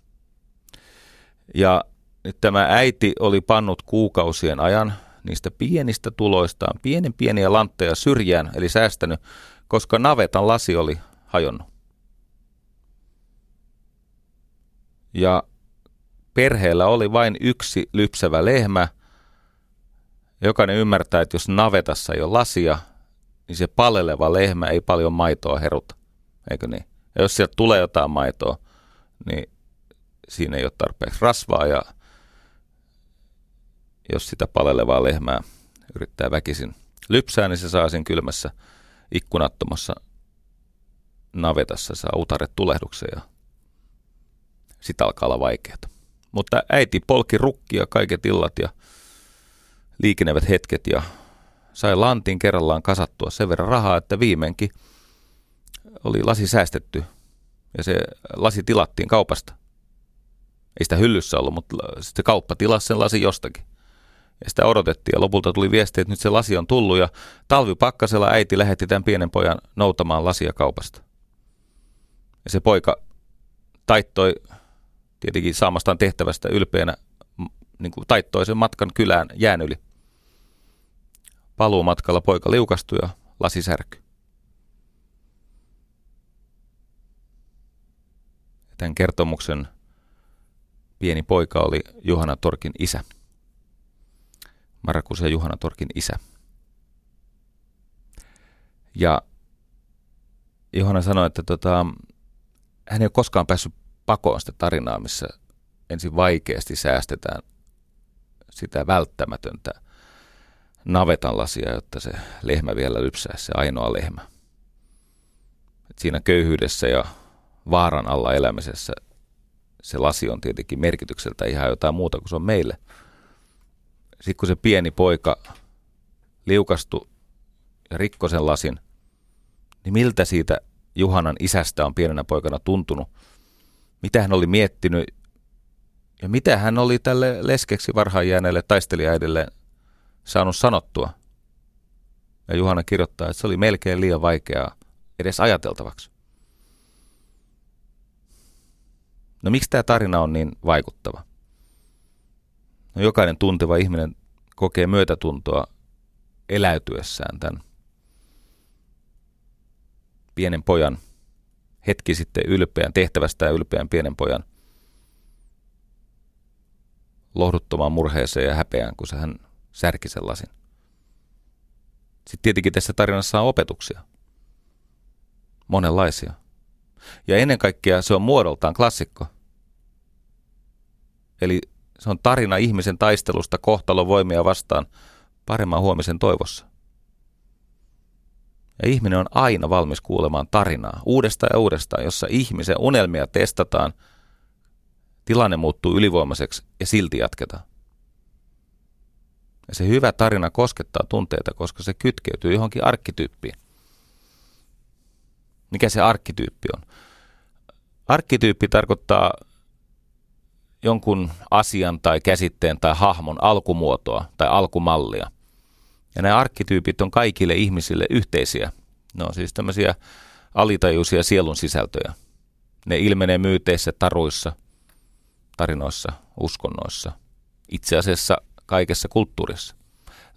Speaker 2: Ja nyt tämä äiti oli pannut kuukausien ajan niistä pienistä tuloistaan pienen pieniä lantteja syrjään, eli säästänyt, koska navetan lasi oli hajonnut. Ja perheellä oli vain yksi lypsävä lehmä. Jokainen ymmärtää, että jos navetassa ei ole lasia, niin se paleleva lehmä ei paljon maitoa heruta. Eikö niin? Ja jos sieltä tulee jotain maitoa, niin siinä ei ole tarpeeksi rasvaa ja jos sitä palelevaa lehmää yrittää väkisin lypsää, niin se saa sen kylmässä ikkunattomassa navetassa, saa utaret tulehduksen ja sitä alkaa olla vaikeaa. Mutta äiti polki rukkia kaiket illat ja liikenevät hetket ja sai lantin kerrallaan kasattua sen verran rahaa, että viimeinkin oli lasi säästetty ja se lasi tilattiin kaupasta. Ei sitä hyllyssä ollut, mutta se kauppa tilasi sen lasi jostakin. Ja sitä odotettiin ja lopulta tuli viesti, että nyt se lasi on tullut ja talvipakkasella äiti lähetti tämän pienen pojan noutamaan lasia kaupasta. Ja se poika taittoi tietenkin saamastaan tehtävästä ylpeänä niin kuin taittoi sen matkan kylään jään yli. Paluumatkalla poika liukastui ja lasi särky. Tämän kertomuksen pieni poika oli Johanna Torkin isä. Markus ja Juhana Torkin isä. Ja Johanna sanoi, että tota, hän ei ole koskaan päässyt pakoon sitä tarinaa, missä ensin vaikeasti säästetään sitä välttämätöntä navetan lasia, jotta se lehmä vielä lypsäisi, se ainoa lehmä. Et siinä köyhyydessä ja vaaran alla elämisessä se lasi on tietenkin merkitykseltä ihan jotain muuta kuin se on meille. Sitten kun se pieni poika liukastui ja rikkoi sen lasin, niin miltä siitä Juhanan isästä on pienenä poikana tuntunut? Mitä hän oli miettinyt ja mitä hän oli tälle leskeksi varhaan jääneelle taistelijaidelle saanut sanottua? Ja Juhana kirjoittaa, että se oli melkein liian vaikeaa edes ajateltavaksi. No miksi tämä tarina on niin vaikuttava? No jokainen tunteva ihminen kokee myötätuntoa eläytyessään tämän pienen pojan, hetki sitten ylpeän, tehtävästä ja ylpeän pienen pojan lohduttomaan murheeseen ja häpeään, kun se hän särki sen lasin. Sitten tietenkin tässä tarinassa on opetuksia. Monenlaisia. Ja ennen kaikkea se on muodoltaan klassikko. Eli se on tarina ihmisen taistelusta kohtalon voimia vastaan paremman huomisen toivossa. Ja ihminen on aina valmis kuulemaan tarinaa uudestaan ja uudestaan, jossa ihmisen unelmia testataan, tilanne muuttuu ylivoimaiseksi ja silti jatketaan. Ja se hyvä tarina koskettaa tunteita, koska se kytkeytyy johonkin arkkityyppiin. Mikä se arkkityyppi on? Arkkityyppi tarkoittaa jonkun asian tai käsitteen tai hahmon alkumuotoa tai alkumallia. Ja nämä arkkityypit on kaikille ihmisille yhteisiä. Ne on siis tämmöisiä alitajuisia sielun sisältöjä. Ne ilmenee myyteissä, taruissa, tarinoissa, uskonnoissa, itse asiassa kaikessa kulttuurissa.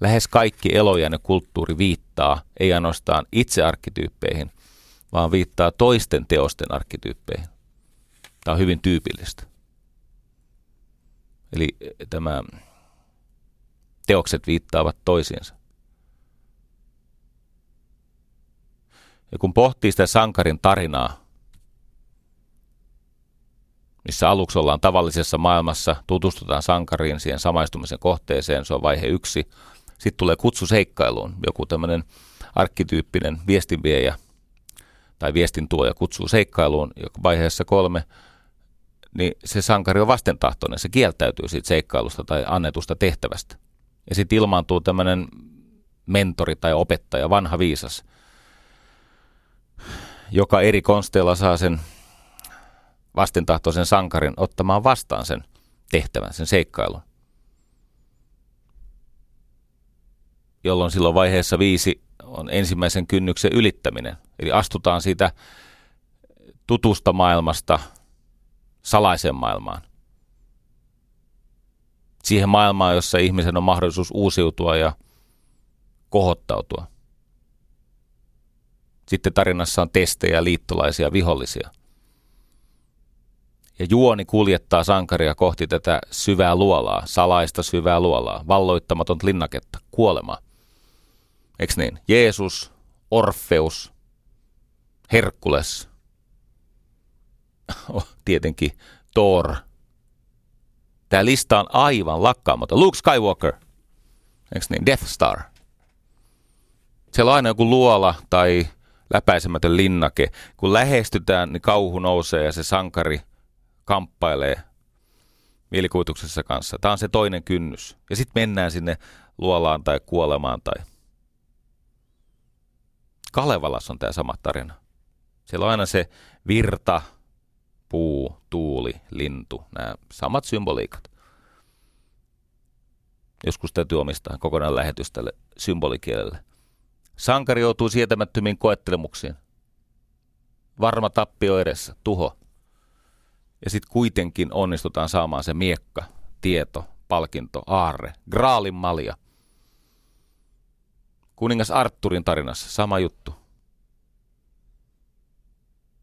Speaker 2: Lähes kaikki elojainen kulttuuri viittaa ei ainoastaan itse arkkityyppeihin, vaan viittaa toisten teosten arkkityyppeihin. Tämä on hyvin tyypillistä. Eli tämä teokset viittaavat toisiinsa. Ja kun pohtii sitä sankarin tarinaa, missä aluksi ollaan tavallisessa maailmassa, tutustutaan sankariin, siihen samaistumisen kohteeseen, se on vaihe yksi. Sitten tulee kutsu seikkailuun, joku tämmöinen arkkityyppinen viestinviejä tai viestintuoja kutsuu seikkailuun, vaiheessa kolme, niin se sankari on vastentahtoinen, se kieltäytyy siitä seikkailusta tai annetusta tehtävästä. Ja sitten ilmaantuu tämmöinen mentori tai opettaja, vanha viisas, joka eri konsteilla saa sen vastentahtoisen sankarin ottamaan vastaan sen tehtävän, sen seikkailun. Jolloin silloin vaiheessa viisi on ensimmäisen kynnyksen ylittäminen. Eli astutaan siitä tutusta maailmasta salaiseen maailmaan. Siihen maailmaan, jossa ihmisen on mahdollisuus uusiutua ja kohottautua. Sitten tarinassa on testejä, liittolaisia, vihollisia. Ja juoni kuljettaa sankaria kohti tätä syvää luolaa, salaista syvää luolaa, valloittamaton linnaketta, kuolema. Eks niin? Jeesus, Orfeus, Herkules, oh, tietenkin Thor. Tämä lista on aivan lakkaamaton. Luke Skywalker, eikö niin? Death Star. Siellä on aina joku luola tai läpäisemätön linnake. Kun lähestytään, niin kauhu nousee ja se sankari kamppailee mielikuvituksessa kanssa. Tämä on se toinen kynnys. Ja sitten mennään sinne luolaan tai kuolemaan tai... Kalevalas on tämä sama tarina. Siellä on aina se virta, puu, tuuli, lintu, nämä samat symboliikat. Joskus täytyy omistaa kokonaan lähetys tälle symbolikielelle. Sankari joutuu sietämättömiin koettelemuksiin. Varma tappio edessä, tuho. Ja sitten kuitenkin onnistutaan saamaan se miekka, tieto, palkinto, aarre, graalin malja. Kuningas Arturin tarinassa sama juttu.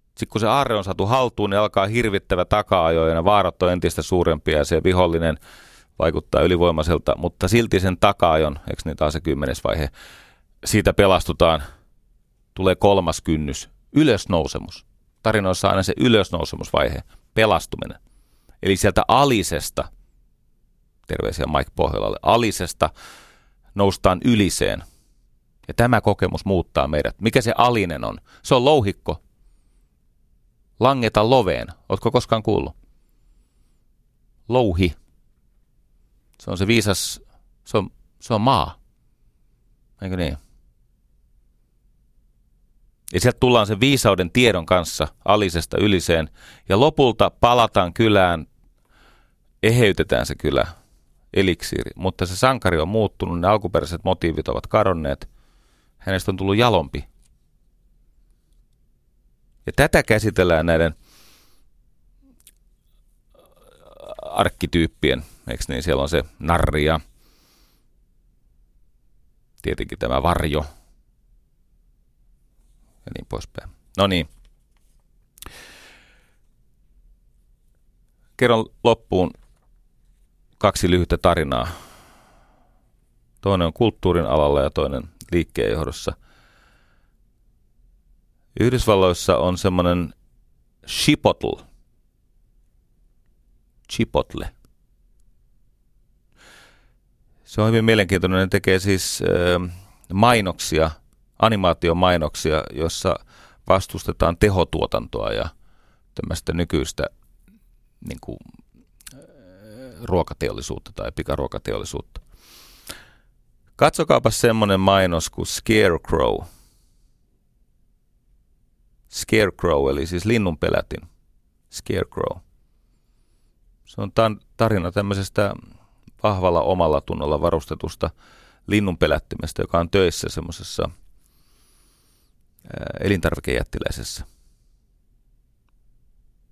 Speaker 2: Sitten kun se aarre on saatu haltuun, niin alkaa hirvittävä taka-ajo ja vaarat on entistä suurempia ja se vihollinen vaikuttaa ylivoimaiselta, mutta silti sen taka-ajon, eikö niin taas se kymmenes vaihe, siitä pelastutaan, tulee kolmas kynnys, ylösnousemus. Tarinoissa on aina se ylösnousemusvaihe, pelastuminen. Eli sieltä alisesta, terveisiä Mike Pohjolalle, alisesta noustaan yliseen. Ja tämä kokemus muuttaa meidät. Mikä se alinen on? Se on louhikko. Langeta loveen. Oletko koskaan kuullut? Louhi. Se on se viisas, se on, se on maa. Eikö niin? Ja sieltä tullaan sen viisauden tiedon kanssa alisesta yliseen. Ja lopulta palataan kylään, eheytetään se kylä, eliksiiri. Mutta se sankari on muuttunut, ne alkuperäiset motiivit ovat kadonneet. Hänestä on tullut jalompi. Ja tätä käsitellään näiden arkkityyppien, eikö niin, siellä on se narri ja tietenkin tämä varjo ja niin poispäin. No niin. Kerron loppuun kaksi lyhyttä tarinaa. Toinen on kulttuurin alalla ja toinen liikkeenjohdossa. Yhdysvalloissa on semmoinen chipotle. Chipotle. Se on hyvin mielenkiintoinen. Ne tekee siis äh, mainoksia, animaatiomainoksia, jossa vastustetaan tehotuotantoa ja tämmöistä nykyistä niin kuin, äh, ruokateollisuutta tai pikaruokateollisuutta. Katsokaapa semmoinen mainos kuin Scarecrow. Scarecrow, eli siis linnunpelätin. Scarecrow. Se on tarina tämmöisestä vahvalla omalla tunnolla varustetusta linnunpelättimestä, joka on töissä semmoisessa elintarvikejättiläisessä.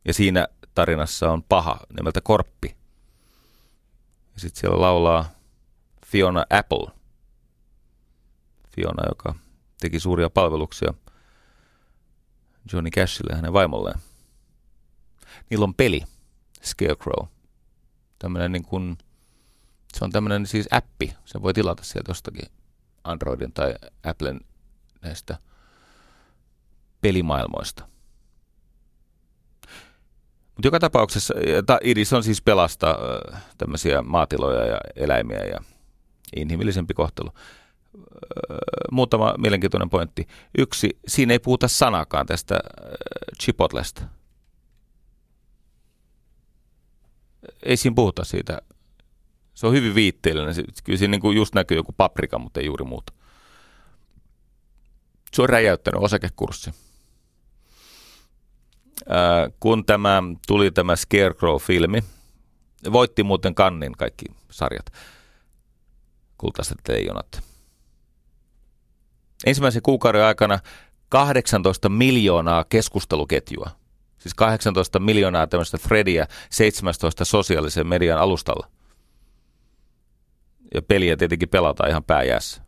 Speaker 2: Ja siinä tarinassa on paha nimeltä Korppi. Ja sitten siellä laulaa Fiona Apple. Fiona, joka teki suuria palveluksia Johnny Cashille ja hänen vaimolleen. Niillä on peli, Scarecrow. Tämmöinen niin kuin se on tämmöinen siis appi. Se voi tilata sieltä jostakin Androidin tai Applen näistä pelimaailmoista. Mutta joka tapauksessa ta, idis on siis pelastaa tämmöisiä maatiloja ja eläimiä ja inhimillisempi kohtelu. Muutama mielenkiintoinen pointti. Yksi, siinä ei puhuta sanakaan tästä chipotlesta. Ei siinä puhuta siitä se on hyvin viitteellinen. Kyllä siinä niin kuin just näkyy joku paprika, mutta ei juuri muuta. Se on räjäyttänyt osakekurssi. Ää, kun tämä tuli tämä Scarecrow-filmi, voitti muuten kannin kaikki sarjat, kultaiset leijonat. Ensimmäisen kuukauden aikana 18 miljoonaa keskusteluketjua. Siis 18 miljoonaa tämmöistä Frediä 17 sosiaalisen median alustalla – ja peliä tietenkin pelataan ihan pääjässä.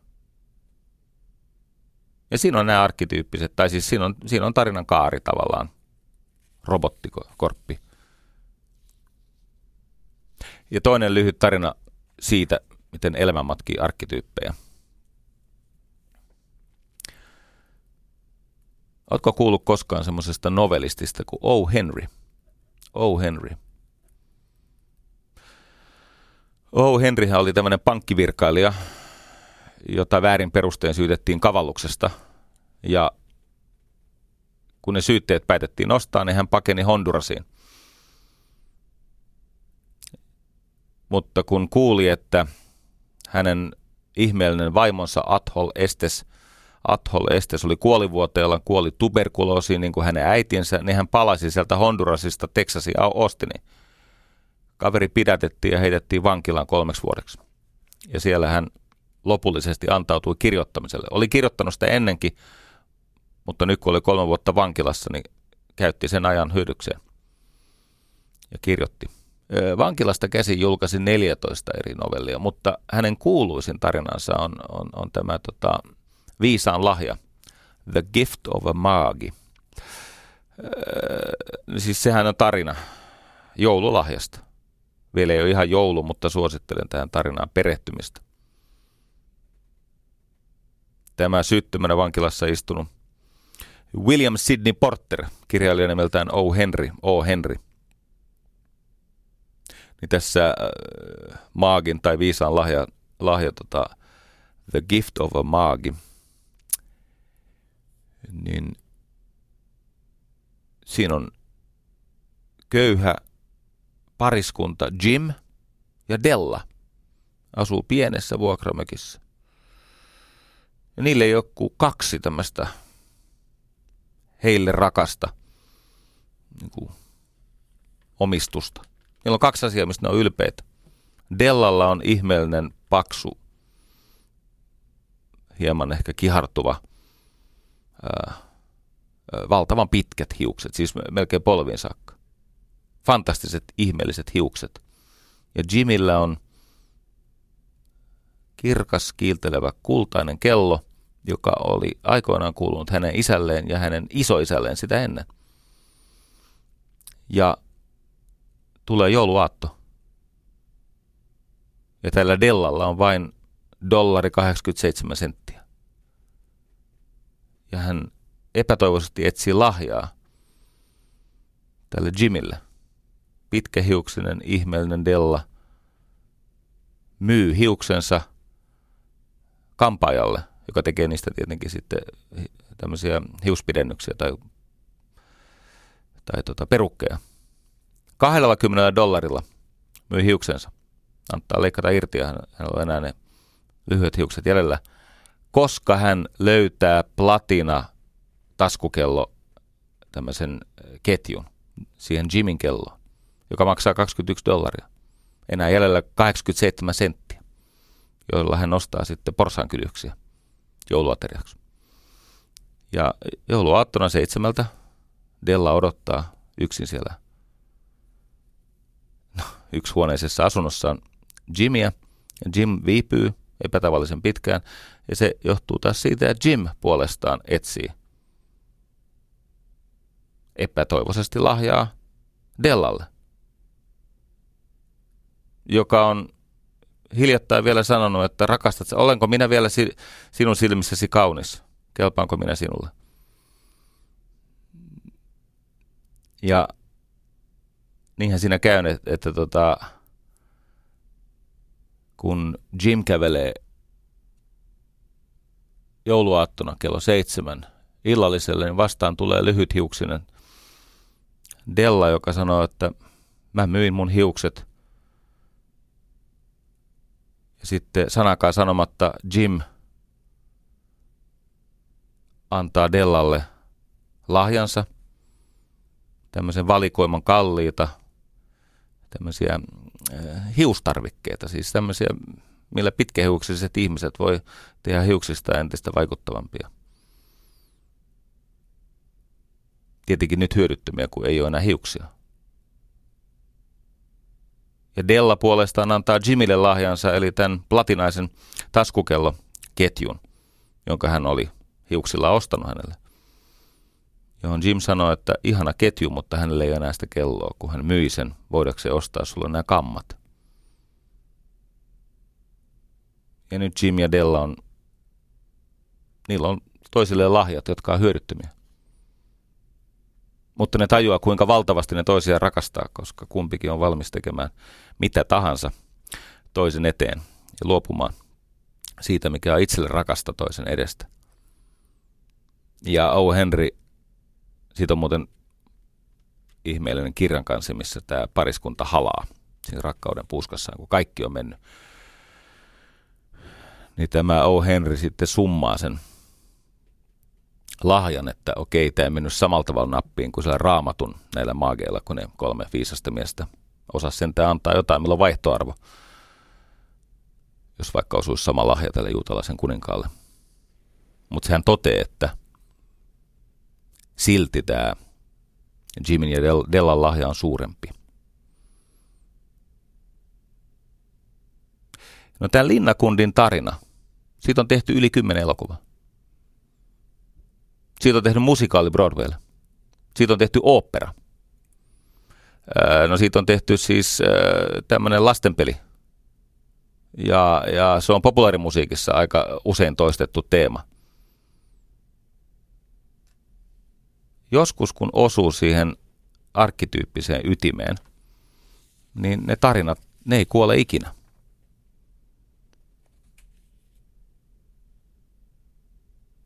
Speaker 2: Ja siinä on nämä arkkityyppiset, tai siis siinä on, siinä on tarinan kaari tavallaan, robottikorppi. Ja toinen lyhyt tarina siitä, miten elämä matkii arkkityyppejä. Oletko kuullut koskaan semmoisesta novelistista kuin O. Henry? O. Henry. Oh, Henrihän oli tämmöinen pankkivirkailija, jota väärin perustein syytettiin kavalluksesta. Ja kun ne syytteet päätettiin nostaa, niin hän pakeni Hondurasiin. Mutta kun kuuli, että hänen ihmeellinen vaimonsa Athol Estes, Athol Estes oli kuolivuoteella, kuoli tuberkuloosiin niin kuin hänen äitinsä, niin hän palasi sieltä Hondurasista Texasiin Austiniin. Kaveri pidätettiin ja heitettiin vankilaan kolmeksi vuodeksi. Ja siellä hän lopullisesti antautui kirjoittamiselle. Oli kirjoittanut sitä ennenkin, mutta nyt kun oli kolme vuotta vankilassa, niin käytti sen ajan hyödykseen ja kirjoitti. Vankilasta käsin julkaisi 14 eri novellia, mutta hänen kuuluisin tarinansa on, on, on tämä tota, Viisaan lahja, The Gift of a Magi. Öö, siis sehän on tarina joululahjasta. Vielä ei ole ihan joulu, mutta suosittelen tähän tarinaan perehtymistä. Tämä syyttömänä vankilassa istunut William Sidney Porter, kirjailija nimeltään O. Henry, O. Henry. Niin tässä äh, maagin tai viisaan lahja, lahja tota, The Gift of a Maagi, niin siinä on köyhä pariskunta Jim ja Della asuu pienessä vuokramökissä. Ja niille ei ole kaksi tämmöistä heille rakasta niin kuin, omistusta. Niillä on kaksi asiaa, mistä ne on ylpeitä. Dellalla on ihmeellinen, paksu, hieman ehkä kihartuva, valtavan pitkät hiukset, siis melkein polviin saakka. Fantastiset, ihmeelliset hiukset. Ja Jimillä on kirkas, kiiltelevä, kultainen kello, joka oli aikoinaan kuulunut hänen isälleen ja hänen isoisälleen sitä ennen. Ja tulee jouluaatto. Ja tällä Dellalla on vain dollari 87 senttiä. Ja hän epätoivoisesti etsii lahjaa tälle Jimille. Pitkähiuksinen, ihmeellinen Della myy hiuksensa kampaajalle, joka tekee niistä tietenkin sitten tämmöisiä hiuspidennyksiä tai, tai tota perukkeja. 20 dollarilla myy hiuksensa. Antaa leikata irti ja hänellä on enää ne lyhyet hiukset jäljellä, koska hän löytää platina taskukello tämmöisen ketjun siihen Jimin kelloon, joka maksaa 21 dollaria. Enää jäljellä 87 senttiä, joilla hän nostaa sitten porsaankyljöksiä jouluateriaksi. Ja jouluaattona seitsemältä Della odottaa yksin siellä no, huoneisessa asunnossaan Jimia. Jim viipyy epätavallisen pitkään, ja se johtuu taas siitä, että Jim puolestaan etsii epätoivoisesti lahjaa Dellalle, joka on hiljattain vielä sanonut, että rakastat, olenko minä vielä si- sinun silmissäsi kaunis? Kelpaanko minä sinulle? Ja niinhän siinä käy, että, että tota, kun Jim kävelee jouluaattona kello seitsemän illalliselle, niin vastaan tulee lyhythiuksinen Della, joka sanoo, että mä myin mun hiukset. Ja sitten sanakaan sanomatta Jim antaa Dellalle lahjansa, tämmöisen valikoiman kalliita, tämmöisiä äh, hiustarvikkeita, siis tämmöisiä, millä pitkähiuksiset ihmiset voi tehdä hiuksista entistä vaikuttavampia. tietenkin nyt hyödyttömiä, kun ei ole enää hiuksia. Ja Della puolestaan antaa Jimille lahjansa, eli tämän platinaisen taskukello ketjun, jonka hän oli hiuksilla ostanut hänelle. Johon Jim sanoi, että ihana ketju, mutta hänelle ei enää sitä kelloa, kun hän myi sen, voidakseen ostaa sulle nämä kammat. Ja nyt Jim ja Della on, niillä on toisilleen lahjat, jotka on hyödyttömiä mutta ne tajuaa, kuinka valtavasti ne toisiaan rakastaa, koska kumpikin on valmis tekemään mitä tahansa toisen eteen ja luopumaan siitä, mikä on itselle rakasta toisen edestä. Ja O. Henry, siitä on muuten ihmeellinen kirjan kanssa, missä tämä pariskunta halaa siinä rakkauden puskassaan, kun kaikki on mennyt. Niin tämä O. Henry sitten summaa sen lahjan, että okei, tämä ei mennyt samalla tavalla nappiin kuin sillä raamatun näillä maageilla, kun ne kolme viisasta miestä osas sentään antaa jotain, millä on vaihtoarvo, jos vaikka osuisi sama lahja tälle juutalaisen kuninkaalle. Mutta sehän totee, että silti tämä Jimin ja Dellan lahja on suurempi. No tämä Linnakundin tarina, siitä on tehty yli kymmenen elokuvaa. Siitä on tehty musikaali Broadwaylla. Siitä on tehty opera. No siitä on tehty siis tämmöinen lastenpeli. Ja, ja se on populaarimusiikissa aika usein toistettu teema. Joskus kun osuu siihen arkkityyppiseen ytimeen, niin ne tarinat, ne ei kuole ikinä.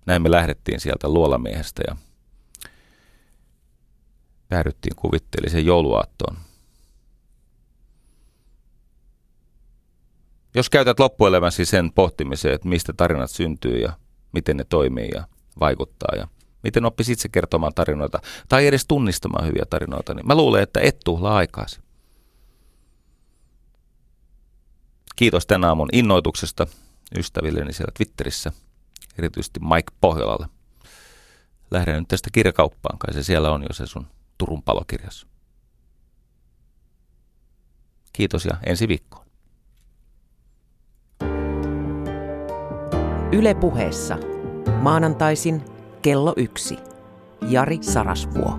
Speaker 2: Näin me lähdettiin sieltä luolamiehestä ja päädyttiin kuvitteelliseen jouluaattoon. Jos käytät loppuelämäsi sen pohtimiseen, että mistä tarinat syntyy ja miten ne toimii ja vaikuttaa ja miten oppisi itse kertomaan tarinoita tai edes tunnistamaan hyviä tarinoita, niin mä luulen, että et tuhlaa aikaasi. Kiitos tänä aamun innoituksesta ystävilleni siellä Twitterissä, erityisesti Mike Pohjolalle. Lähden nyt tästä kirjakauppaan, kai se siellä on jo se sun Turun palokirjas. Kiitos ja ensi viikkoon.
Speaker 1: Yle puheessa. Maanantaisin kello yksi. Jari Sarasvuo.